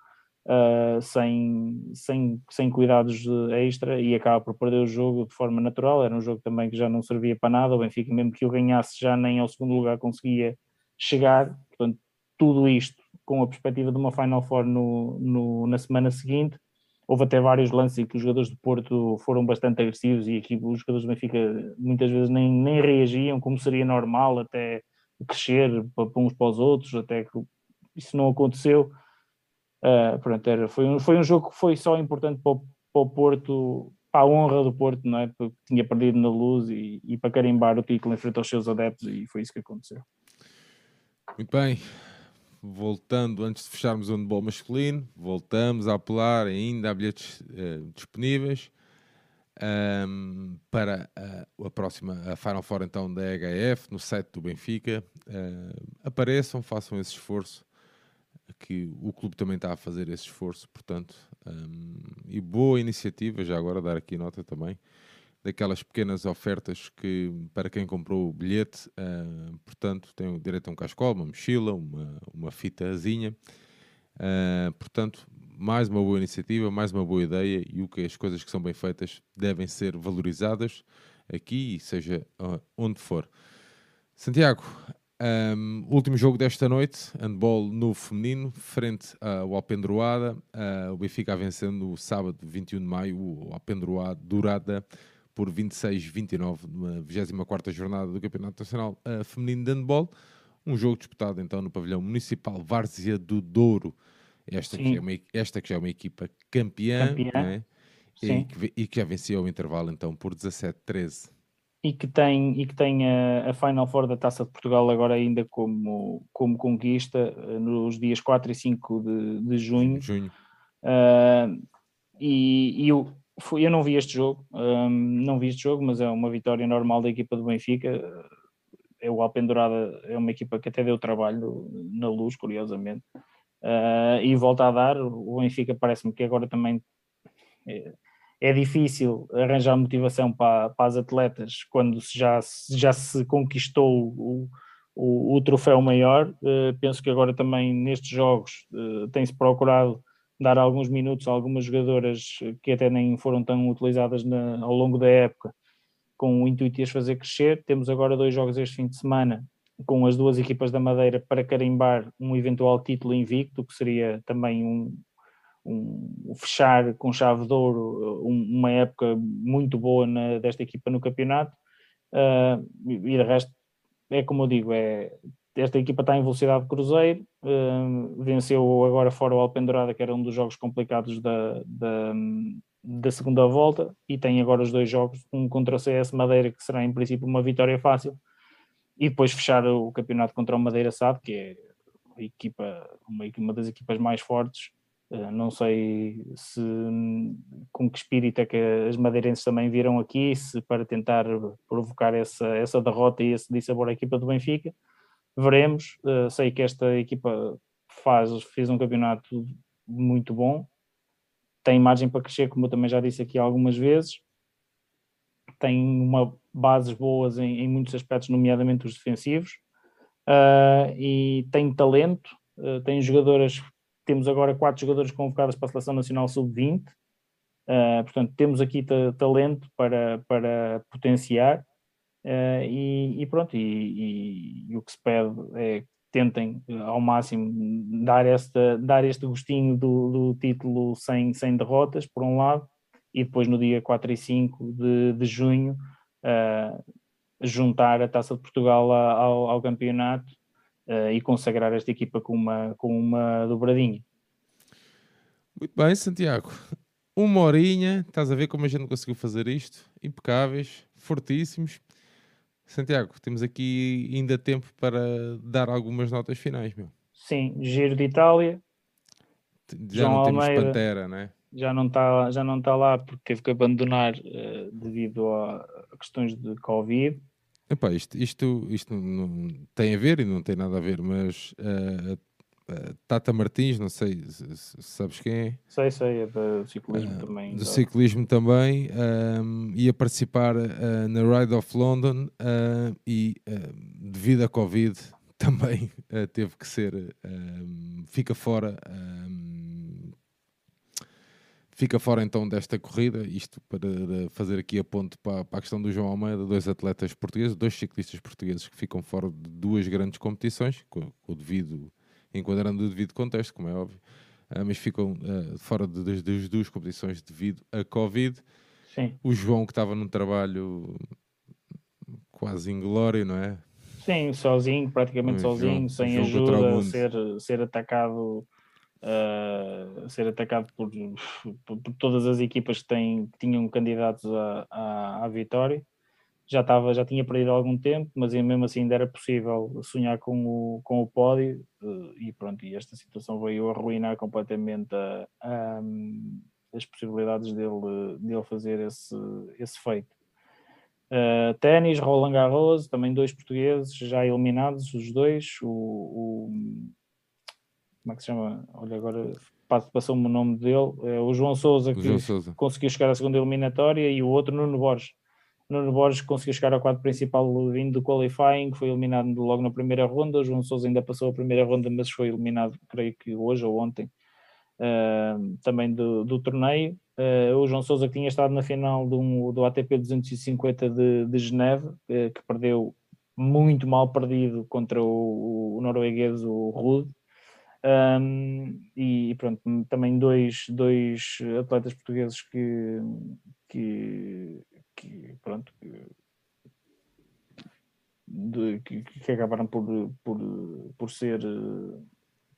uh, sem, sem, sem cuidados extra e acaba por perder o jogo de forma natural, era um jogo também que já não servia para nada, o Benfica mesmo que o ganhasse já nem ao segundo lugar conseguia chegar, portanto tudo isto com a perspectiva de uma Final Four no, no, na semana seguinte. Houve até vários lances em que os jogadores do Porto foram bastante agressivos e aqui os jogadores do Benfica muitas vezes nem, nem reagiam como seria normal, até crescer para, uns para os outros, até que isso não aconteceu. Uh, pronto, era, foi, um, foi um jogo que foi só importante para o, para o Porto, para a honra do Porto, não é? Porque tinha perdido na luz e, e para carimbar o título em frente aos seus adeptos, e foi isso que aconteceu. Muito bem, voltando, antes de fecharmos o handball masculino, voltamos a apelar, ainda há bilhetes uh, disponíveis um, para a, a, próxima, a Final Four então da EHF, no site do Benfica. Uh, apareçam, façam esse esforço, que o clube também está a fazer esse esforço, portanto, um, e boa iniciativa, já agora dar aqui nota também, daquelas pequenas ofertas que para quem comprou o bilhete, uh, portanto, tem o direito a um cascol, uma mochila, uma, uma fitazinha. Uh, portanto, mais uma boa iniciativa, mais uma boa ideia e o que as coisas que são bem feitas devem ser valorizadas aqui, seja uh, onde for. Santiago, um, último jogo desta noite, handball no feminino, frente ao Alpendroada. Uh, o Benfica vencendo o sábado 21 de maio, o Alpendroada Dourada por 26-29 na 24 jornada do Campeonato Nacional uh, Feminino de Handball. Um jogo disputado então no pavilhão municipal Várzea do Douro. Esta que, é uma, esta que já é uma equipa campeã, campeã. É? E, que, e, que, já venceu o intervalo então por 17-13. E que tem, e que tem a, a, Final Four da Taça de Portugal agora ainda como, como conquista eh, nos dias 4 e 5 de, de junho. junho. Uh, e, e Fui, eu não vi este jogo, um, não vi este jogo, mas é uma vitória normal da equipa do Benfica. É o Alpendurada é uma equipa que até deu trabalho na luz, curiosamente, uh, e volta a dar. O Benfica parece-me que agora também é, é difícil arranjar motivação para, para, as atletas quando já, já se conquistou o, o, o troféu maior. Uh, penso que agora também nestes jogos uh, tem-se procurado dar alguns minutos a algumas jogadoras que até nem foram tão utilizadas na, ao longo da época, com o intuito de as fazer crescer. Temos agora dois jogos este fim de semana com as duas equipas da Madeira para carimbar um eventual título invicto, que seria também um, um, fechar com chave de ouro um, uma época muito boa na, desta equipa no campeonato. Uh, e de resto, é como eu digo, é, esta equipa está em velocidade de cruzeiro, uh, venceu agora fora o Alpendurada, que era um dos jogos complicados da, da, da, segunda volta, e tem agora os dois jogos, um contra o CS Madeira, que será em princípio uma vitória fácil, e depois fechar o campeonato contra o Madeira SAD, que é equipa, uma, uma das equipas mais fortes, Uh, não sei se com que espírito é que as madeirenses também viram aqui, se para tentar provocar essa, essa derrota e esse dissabor à equipa do Benfica. Veremos. Uh, sei que esta equipa faz, fez um campeonato muito bom, tem margem para crescer, como eu também já disse aqui algumas vezes. Tem uma bases boas em, em muitos aspectos, nomeadamente os defensivos, uh, e tem talento, tem jogadoras temos agora quatro jogadores convocados para a Seleção Nacional Sub-20, uh, ah, portanto, temos aqui talento para, para potenciar. Uh, e, e, pronto, e, e, e, o que se pede é que tentem ao máximo dar, esta, dar este gostinho do, do título sem, sem derrotas, por um lado, e depois no dia 4 e 5 de, de junho uh, juntar a Taça de Portugal ao, ao campeonato uh, e consagrar esta equipa com uma, com uma dobradinha. Muito bem, Santiago. Uma horinha, estás a ver como a gente conseguiu fazer isto? Impecáveis, fortíssimos. Santiago, temos aqui ainda tempo para dar algumas notas finais, meu. Sim, Giro de Itália. Já João não temos Almeida, Pantera, né? Já não está já não tá lá porque teve que abandonar uh, devido a questões de Covid. Epá, isto, isto, isto não tem a ver e não tem nada a ver, mas uh, uh, Tata Martins, não sei se, sabes quem é. Sei, sei, é do ciclismo uh, também. Do ciclismo também, um, ia participar na Ride of London e devido à Covid também teve que ser, fica fora Fica fora então desta corrida, isto para fazer aqui a ponte para, para, a questão do João Almeida, dois atletas portugueses, dois ciclistas portugueses que ficam fora de duas grandes competições, com, o devido, enquadrando o devido contexto, como é óbvio, uh, mas ficam uh, fora de, das, das, duas competições devido a Covid. Sim. O João que estava num trabalho quase inglório, não é? Sim, sozinho, praticamente o sozinho, João, sem João ajuda, ser, ser atacado ser atacado por, por, por, todas as equipas que, têm, que tinham candidatos à, vitória. Já, estava, já tinha perdido algum tempo, mas mesmo assim ainda era possível sonhar com o, com o pódio uh, e pronto, e esta situação veio arruinar completamente a, a, as possibilidades dele, dele fazer esse, esse feito. Uh, Ténis, Roland Garros, também dois portugueses já eliminados, os dois. O, como é que se chama? Olha, agora passou-me o nome dele, é o João Souza, que João Sousa. conseguiu chegar à segunda eliminatória, e o outro, Nuno Borges. Nuno Borges conseguiu chegar ao quadro principal vindo do qualifying, foi eliminado logo na primeira ronda. O João Souza ainda passou a primeira ronda, mas foi eliminado, creio que hoje ou ontem, uh, também do, do torneio. Uh, o João Souza que tinha estado na final do, do ATP 250 de, de Geneve, uh, que perdeu muito mal perdido contra o, o norueguês, o Rude. Um, e pronto, também dois, dois atletas portugueses que, que, que pronto, que, de, que, que, acabaram por, por, por, ser,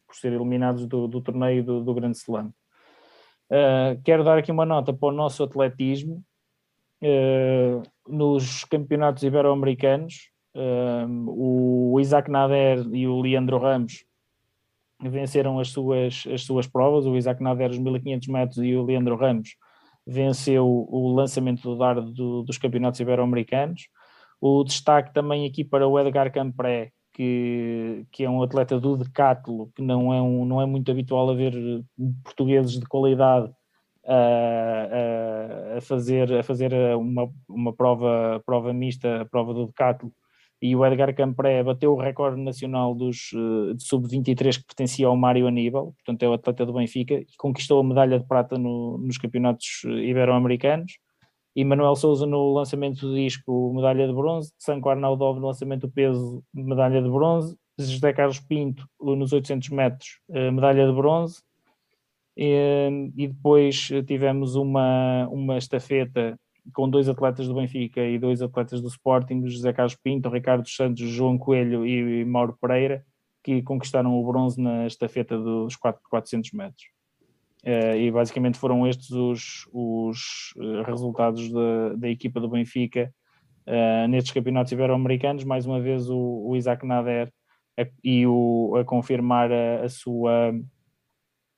por ser eliminados do, do torneio do, do Grande Slam. Uh, quero dar aqui uma nota para o nosso atletismo. Uh, nos campeonatos ibero-americanos, uh, o Isaac Nader e o Leandro Ramos venceram as suas, as suas provas, o Isaac Nader os 1500 metros e o Leandro Ramos venceu o lançamento do dardo do, dos campeonatos ibero-americanos. O destaque também aqui para o Edgar Campré, que, que é um atleta do decátulo, que não é, um, não é muito habitual haver portugueses de qualidade a, a, a fazer, a fazer uma, uma prova, prova mista, a prova do decátulo, e o Edgar Campré bateu o recorde nacional dos, uh, de sub-23 que pertencia ao Mário Aníbal, portanto é o atleta do Benfica, e conquistou a medalha de prata no, nos campeonatos ibero-americanos, e Manuel Souza no lançamento do disco medalha de bronze, Sanco Arnaldov no lançamento do peso medalha de bronze, José Carlos Pinto nos 800 metros uh, medalha de bronze, e, e depois tivemos uma, uma estafeta com dois atletas do Benfica e dois atletas do Sporting, José Carlos Pinto, Ricardo Santos, João Coelho e Mauro Pereira, que conquistaram o bronze na estafeta dos 400 metros. Uh, e basicamente foram estes os, os eh, resultados da, da equipa do Benfica uh, nestes campeonatos ibero-americanos. Mais uma vez, o, o Isaac Nader a, e o, a confirmar a, a sua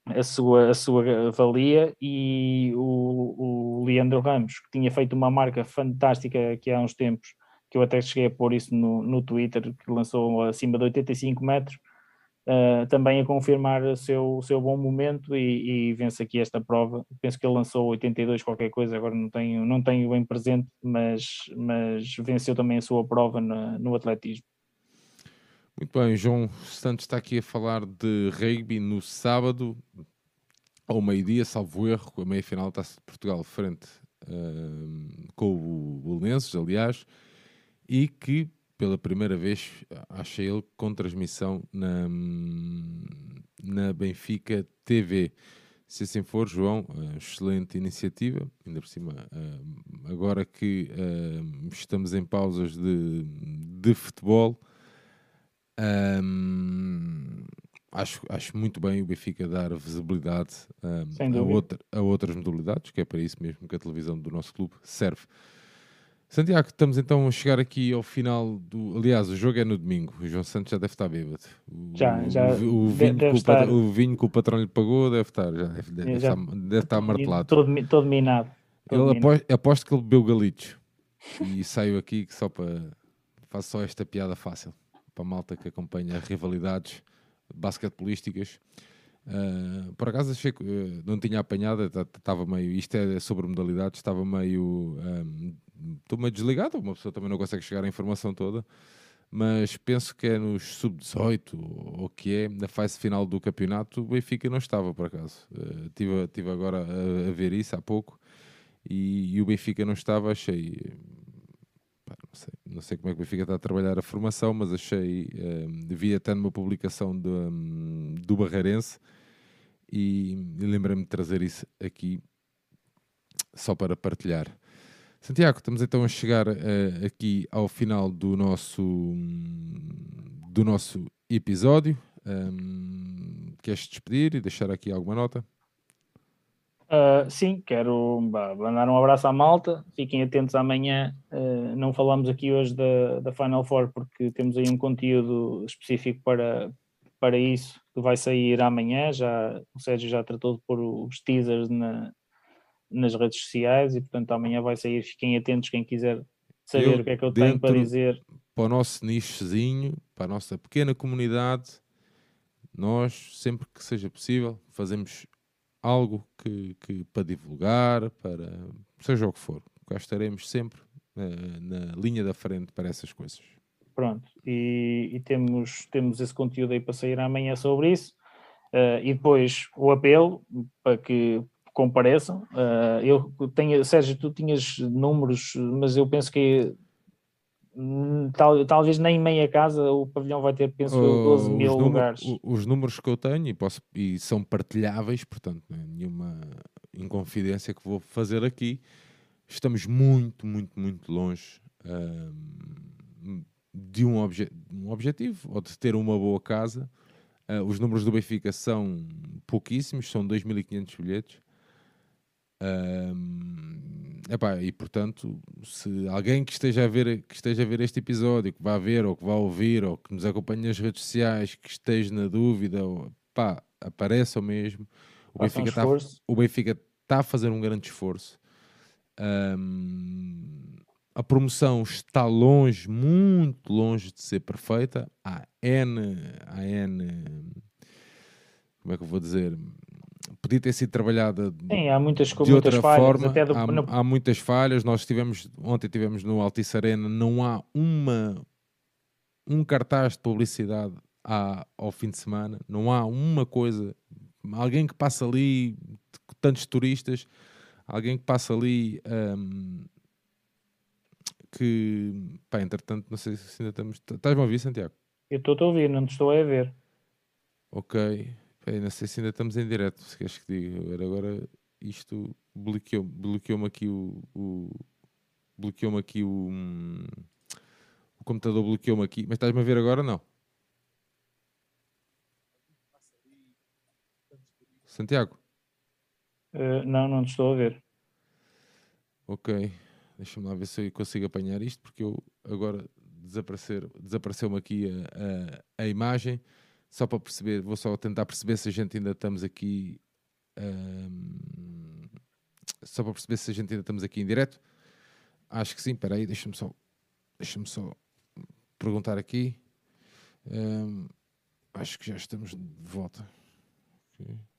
a sua, a sua valia e o, o Leandro Ramos, que tinha feito uma marca fantástica aqui há uns tempos, que eu até cheguei a pôr isso no, no Twitter, que lançou acima de 85 metros, uh, também a confirmar o seu, o seu bom momento e, e, vence aqui esta prova. Penso que ele lançou 82 qualquer coisa, agora não tenho, não tenho bem presente, mas, mas venceu também a sua prova no, no atletismo. Muito bem, João Santos está aqui a falar de rugby no sábado, ao meio-dia, salvo erro, com a meia-final da Taça de Portugal frente uh, com o Belenenses, aliás, e que pela primeira vez achei ele com transmissão na, na Benfica TV. Se assim for, João, excelente iniciativa, ainda por cima, agora que estamos em pausas de, de futebol, um, acho, acho muito bem o Benfica dar visibilidade um, a, outra, a outras modalidades, que é para isso mesmo que a televisão do nosso clube serve. Santiago, estamos então a chegar aqui ao final do. Aliás, o jogo é no domingo. O João Santos já deve estar bêbado. O, já, já. O, o, vinho, estar... Patrão, o vinho que o patrão lhe pagou deve estar, já deve, deve, já, estar, deve estar martelado. Todo, todo minado. Todo ele aposto, aposto que ele bebeu galitos e saiu aqui só para. Faço só esta piada fácil para a malta que acompanha rivalidades basquetebolísticas. Uh, por acaso achei que uh, não tinha apanhado, estava meio. Isto é sobre modalidades, estava meio. Estou um, meio desligado, uma pessoa também não consegue chegar à informação toda, mas penso que é nos sub-18 ou que é, na fase final do campeonato, o Benfica não estava por acaso. Uh, tive, tive agora a, a, ver isso há pouco e, e o Benfica não estava, achei sei, não sei como é que o Benfica está a trabalhar a formação, mas achei, um, vi até numa publicação do, um, do Barreirense e, e lembrei-me de trazer isso aqui só para partilhar. Santiago, estamos então a chegar uh, aqui ao final do nosso, do nosso episódio. Um, queres despedir e deixar aqui alguma nota? Uh, sim, quero mandar um abraço à malta. Fiquem atentos amanhã. Uh, não falamos aqui hoje da, da Final Four porque temos aí um conteúdo específico para, para isso que vai sair amanhã. Já, o Sérgio já tratou de pôr os teasers na, nas redes sociais e, portanto, amanhã vai sair. Fiquem atentos quem quiser saber eu, o que é que eu tenho para dizer. Para o nosso nichozinho, para a nossa pequena comunidade, nós, sempre que seja possível, fazemos algo que, que, para divulgar, para seja o que for. Cá estaremos sempre uh, na linha da frente para essas coisas. Pronto, e, e, temos, temos esse conteúdo aí para sair amanhã sobre isso. Uh, e depois o apelo para que compareçam. Uh, eu tenho, Sérgio, tu tinhas números, mas eu penso que tal, talvez nem meia casa o pavilhão vai ter, penso eu, 12 uh, mil lugares. Os números que eu tenho e, posso, e são partilháveis, portanto, é nenhuma inconfidência que vou fazer aqui. Estamos muito, muito, muito longe uh, de um, obje um objetivo ou de ter uma boa casa. Uh, os números do Benfica são pouquíssimos, são 2.500 bilhetes. Um, epá, e portanto, se alguém que esteja, a ver, que esteja a ver este episódio, que vá ver ou que vá ouvir, ou que nos acompanhe nas redes sociais, que esteja na dúvida, ou, pá, apareça mesmo. O Benfica, está, o Benfica está a fazer um grande esforço. Um, a promoção está longe, muito longe de ser perfeita. Há N, há N, como é que eu vou dizer? Podia ter sido trabalhada Sim, há muitas, de muitas outra falhas, forma. Do, há, há, muitas falhas. Nós tivemos, ontem tivemos no Altice Arena, não há uma um cartaz de publicidade à, ao fim de semana, não há uma coisa, alguém que passa ali, tantos turistas, alguém que passa ali um, que, pá, entretanto, não sei se ainda estamos. Estás-me a ouvir, Santiago? Eu estou a ouvir, não te estou a ver. Ok, não sei se ainda estamos em direto, se queres que diga. Agora isto bloqueou-me bloqueou aqui o, o bloqueou-me aqui o, hum, o computador bloqueou-me aqui, mas estás-me a ver agora não? Santiago? Uh, não, não te estou a ver. Ok, deixa-me lá ver se eu consigo apanhar isto, porque eu agora desaparecer, desapareceu-me aqui a, a, a, imagem, só para perceber, vou só tentar perceber se a gente ainda estamos aqui. Um, só para perceber se a gente ainda estamos aqui em direto. Acho que sim, espera aí, deixa-me só, deixa só perguntar aqui. Um, acho que já estamos de volta. Okay.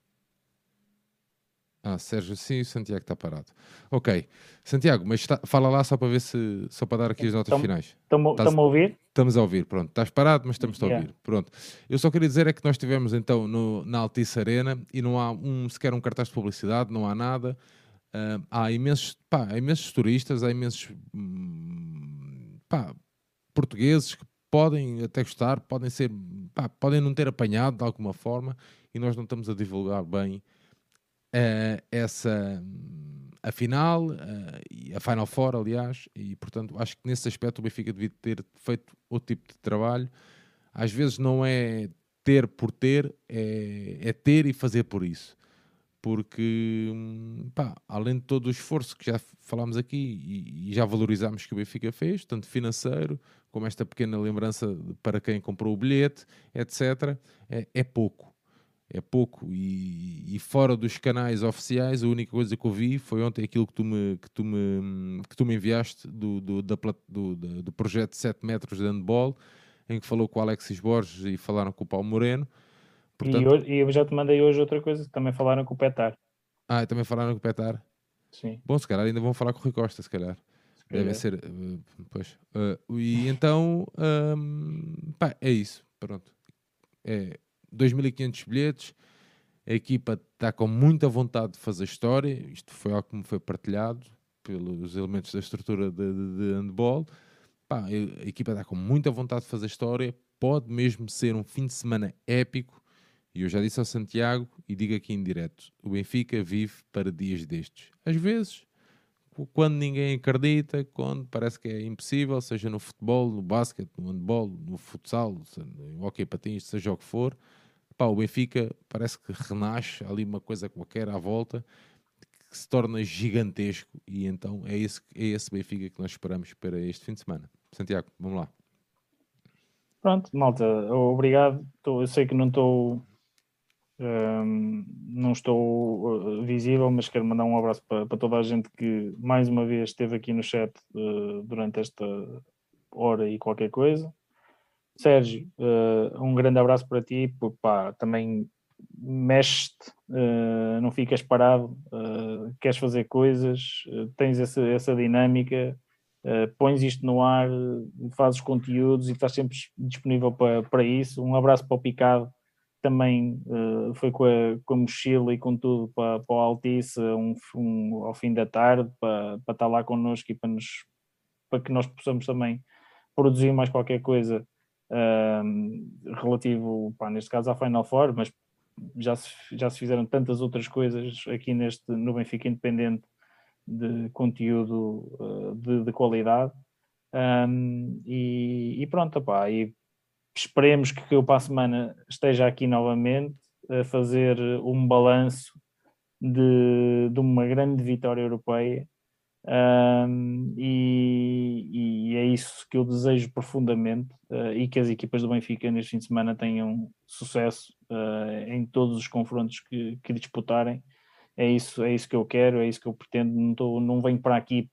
Ah, Sérgio, sim, o Santiago está parado. Ok. Santiago, mas fala lá só para ver se. só para dar aqui as notas Tamo, finais. Estamos a ouvir? Estamos a ouvir, pronto. Estás parado, mas estamos a ouvir. Pronto. Eu só queria dizer é que nós estivemos então no, na Altice Arena e não há um, sequer um cartaz de publicidade, não há nada. Uh, há imensos, pá, há imensos turistas, há imensos hum, pá, portugueses que podem até gostar, podem ser, pá, podem não ter apanhado de alguma forma e nós não estamos a divulgar bem uh, essa a final, uh, a Final Four, aliás, e portanto acho que nesse aspecto o Benfica devia ter feito outro tipo de trabalho. Às vezes não é ter por ter, é, é ter e fazer por isso. Porque, pá, além de todo o esforço que já falámos aqui e, e já valorizámos que o Benfica fez, tanto financeiro como esta pequena lembrança para quem comprou o bilhete, etc., é, é pouco é pouco e, e, fora dos canais oficiais a única coisa que eu vi foi ontem aquilo que tu me, que tu me, que tu me enviaste do, do, da, do, do projeto 7 metros de handball em que falou com o Alexis Borges e falaram com o Paulo Moreno. Portanto... e, hoje, e, eu já te mandei hoje outra coisa também falaram com o Petar. Ah, também falaram com o Petar? Sim. Bom, se calhar ainda vão falar com o Rui Costa se calhar. Deve ser, uh, pois. Uh, e então, um, pá, é isso, pronto. É, 2.500 bilhetes, a equipa está com muita vontade de fazer história, isto foi algo que me foi partilhado pelos elementos da estrutura de, de, de handball. Pá, a equipa está com muita vontade de fazer história, pode mesmo ser um fim de semana épico. E eu já disse ao Santiago e digo aqui em direto: o Benfica vive para dias destes. Às vezes, quando ninguém acredita, quando parece que é impossível, seja no futebol, no basquete, no handball, no futsal, no hockey patins, seja o que for, Pá, o Benfica parece que renasce ali uma coisa qualquer à volta que se torna gigantesco e então é esse, é esse Benfica que nós esperamos para este fim de semana. Santiago, vamos lá. Pronto, malta, obrigado. Eu sei que não estou um, não estou uh, visível, mas quero mandar um abraço para, para, toda a gente que mais uma vez esteve aqui no chat uh, durante esta hora e qualquer coisa. Sérgio, uh, um grande abraço para ti, pá, também mexe-te, uh, não ficas parado, uh, queres fazer coisas, tens essa, essa dinâmica, pões isto no ar, fazes conteúdos e estás sempre disponível para, para isso. Um abraço para o Picado, também foi com a, com a mochila e com tudo para, para o Altice um, um, ao fim da tarde, para, para estar lá connosco e para, nos, para que nós possamos também produzir mais qualquer coisa relativo, pá, neste caso, à Final Four, mas já se, já se fizeram tantas outras coisas aqui neste, no Benfica Independente de conteúdo uh, de, de, qualidade. Um, e, e, pronto, pá, e esperemos que eu para a semana esteja aqui novamente a fazer um balanço de, de uma grande vitória europeia um, e, e, é isso que eu desejo profundamente uh, e que as equipas do Benfica neste fim de semana tenham sucesso uh, em todos os confrontos que, que, disputarem. É isso, é isso que eu quero, é isso que eu pretendo. Não, tô, não venho para aqui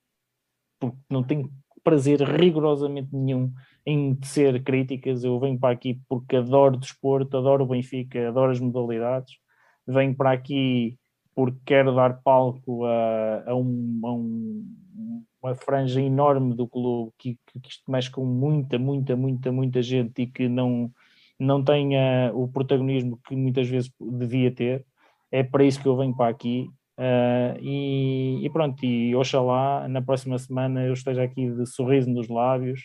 porque não tenho prazer rigorosamente nenhum em tecer críticas. Eu venho para aqui porque adoro desporto, adoro o Benfica, adoro as modalidades. Venho para aqui porque quero dar palco a, a, um, a um, uma franja enorme do clube que, que, que, isto mexe com muita, muita, muita, muita gente e que não, não tenha o protagonismo que muitas vezes devia ter. É para isso que eu venho para aqui. Uh, e, e, pronto, e oxalá na próxima semana eu esteja aqui de sorriso nos lábios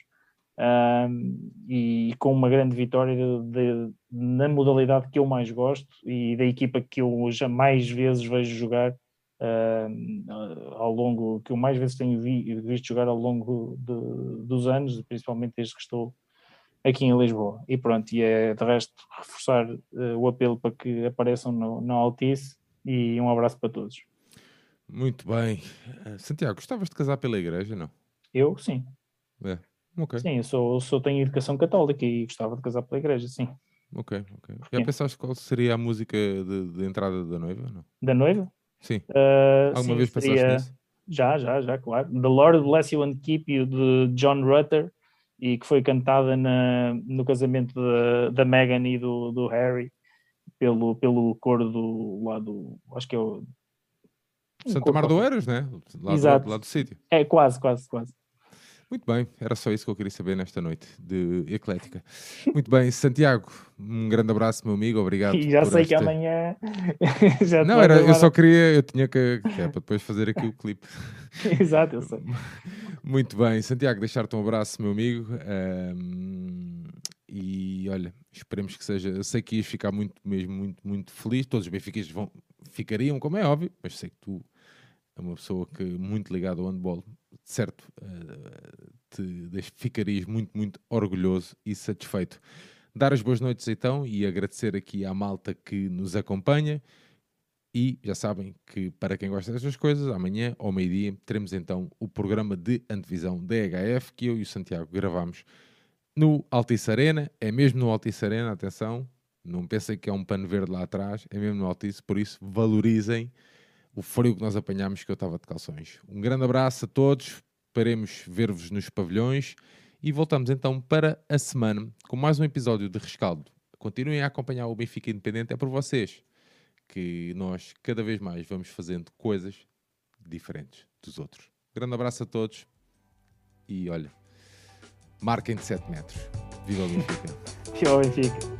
uh, e com uma grande vitória de, de, na modalidade que eu mais gosto e da equipa que eu já mais vezes vejo jogar uh, ao longo, que eu mais vezes tenho vi, visto jogar ao longo de, dos anos, principalmente desde que estou aqui em Lisboa. E pronto, e é de resto reforçar uh, o apelo para que apareçam no, no Altice e um abraço para todos. Muito bem. Uh, Santiago, gostavas de casar pela igreja, não? Eu, sim. É. Okay. Sim, eu sou, sou, tenho educação católica e gostava de casar pela igreja, sim. Ok, ok. Já sim. pensaste qual seria a música de, de entrada da noiva? Não? Da noiva? Sim. Uh, Alguma sim, vez pensaste seria... nisso? Já, já, já, claro. The Lord Bless You and Keep You, de John Rutter, e que foi cantada na, no casamento da, da Meghan e do, do Harry, pelo, pelo coro do lado, acho que é o... Santa Mar do Eiras, né? Lá Exato. do, lá do sítio. É, quase, quase, quase. Muito bem, era só isso que eu queria saber nesta noite de Eclética. Muito bem, Santiago, um grande abraço, meu amigo, obrigado. E já sei esta... que amanhã. já Não, era, eu só queria, eu tinha que, que é para depois fazer aqui o clipe. Exato, eu sei. Muito bem, Santiago, deixar-te um abraço, meu amigo. Um, e olha, esperemos que seja. Eu sei que ias ficar muito, mesmo muito, muito feliz. Todos os benfiquistas vão, ficariam, como é óbvio, mas sei que tu é uma pessoa que muito ligada ao handball certo, uh, te ficarias muito, muito orgulhoso e satisfeito. Dar as boas noites então e agradecer aqui à malta que nos acompanha. E já sabem que, para quem gosta destas coisas, amanhã ao meio-dia teremos então o programa de antevisão da EHF que eu e o Santiago gravamos no Altice Arena. É mesmo no Altice Arena, atenção, não pensem que é um pano verde lá atrás, é mesmo no Altice, por isso valorizem o frio que nós apanhámos que eu estava de calções. Um grande abraço a todos, esperemos ver-vos nos pavilhões e voltamos então para a semana com mais um episódio de Rescaldo. Continuem a acompanhar o Benfica Independente, é por vocês que nós cada vez mais vamos fazendo coisas diferentes dos outros. Grande abraço a todos e olha, marquem de 7 metros. Viva o Benfica! O Benfica!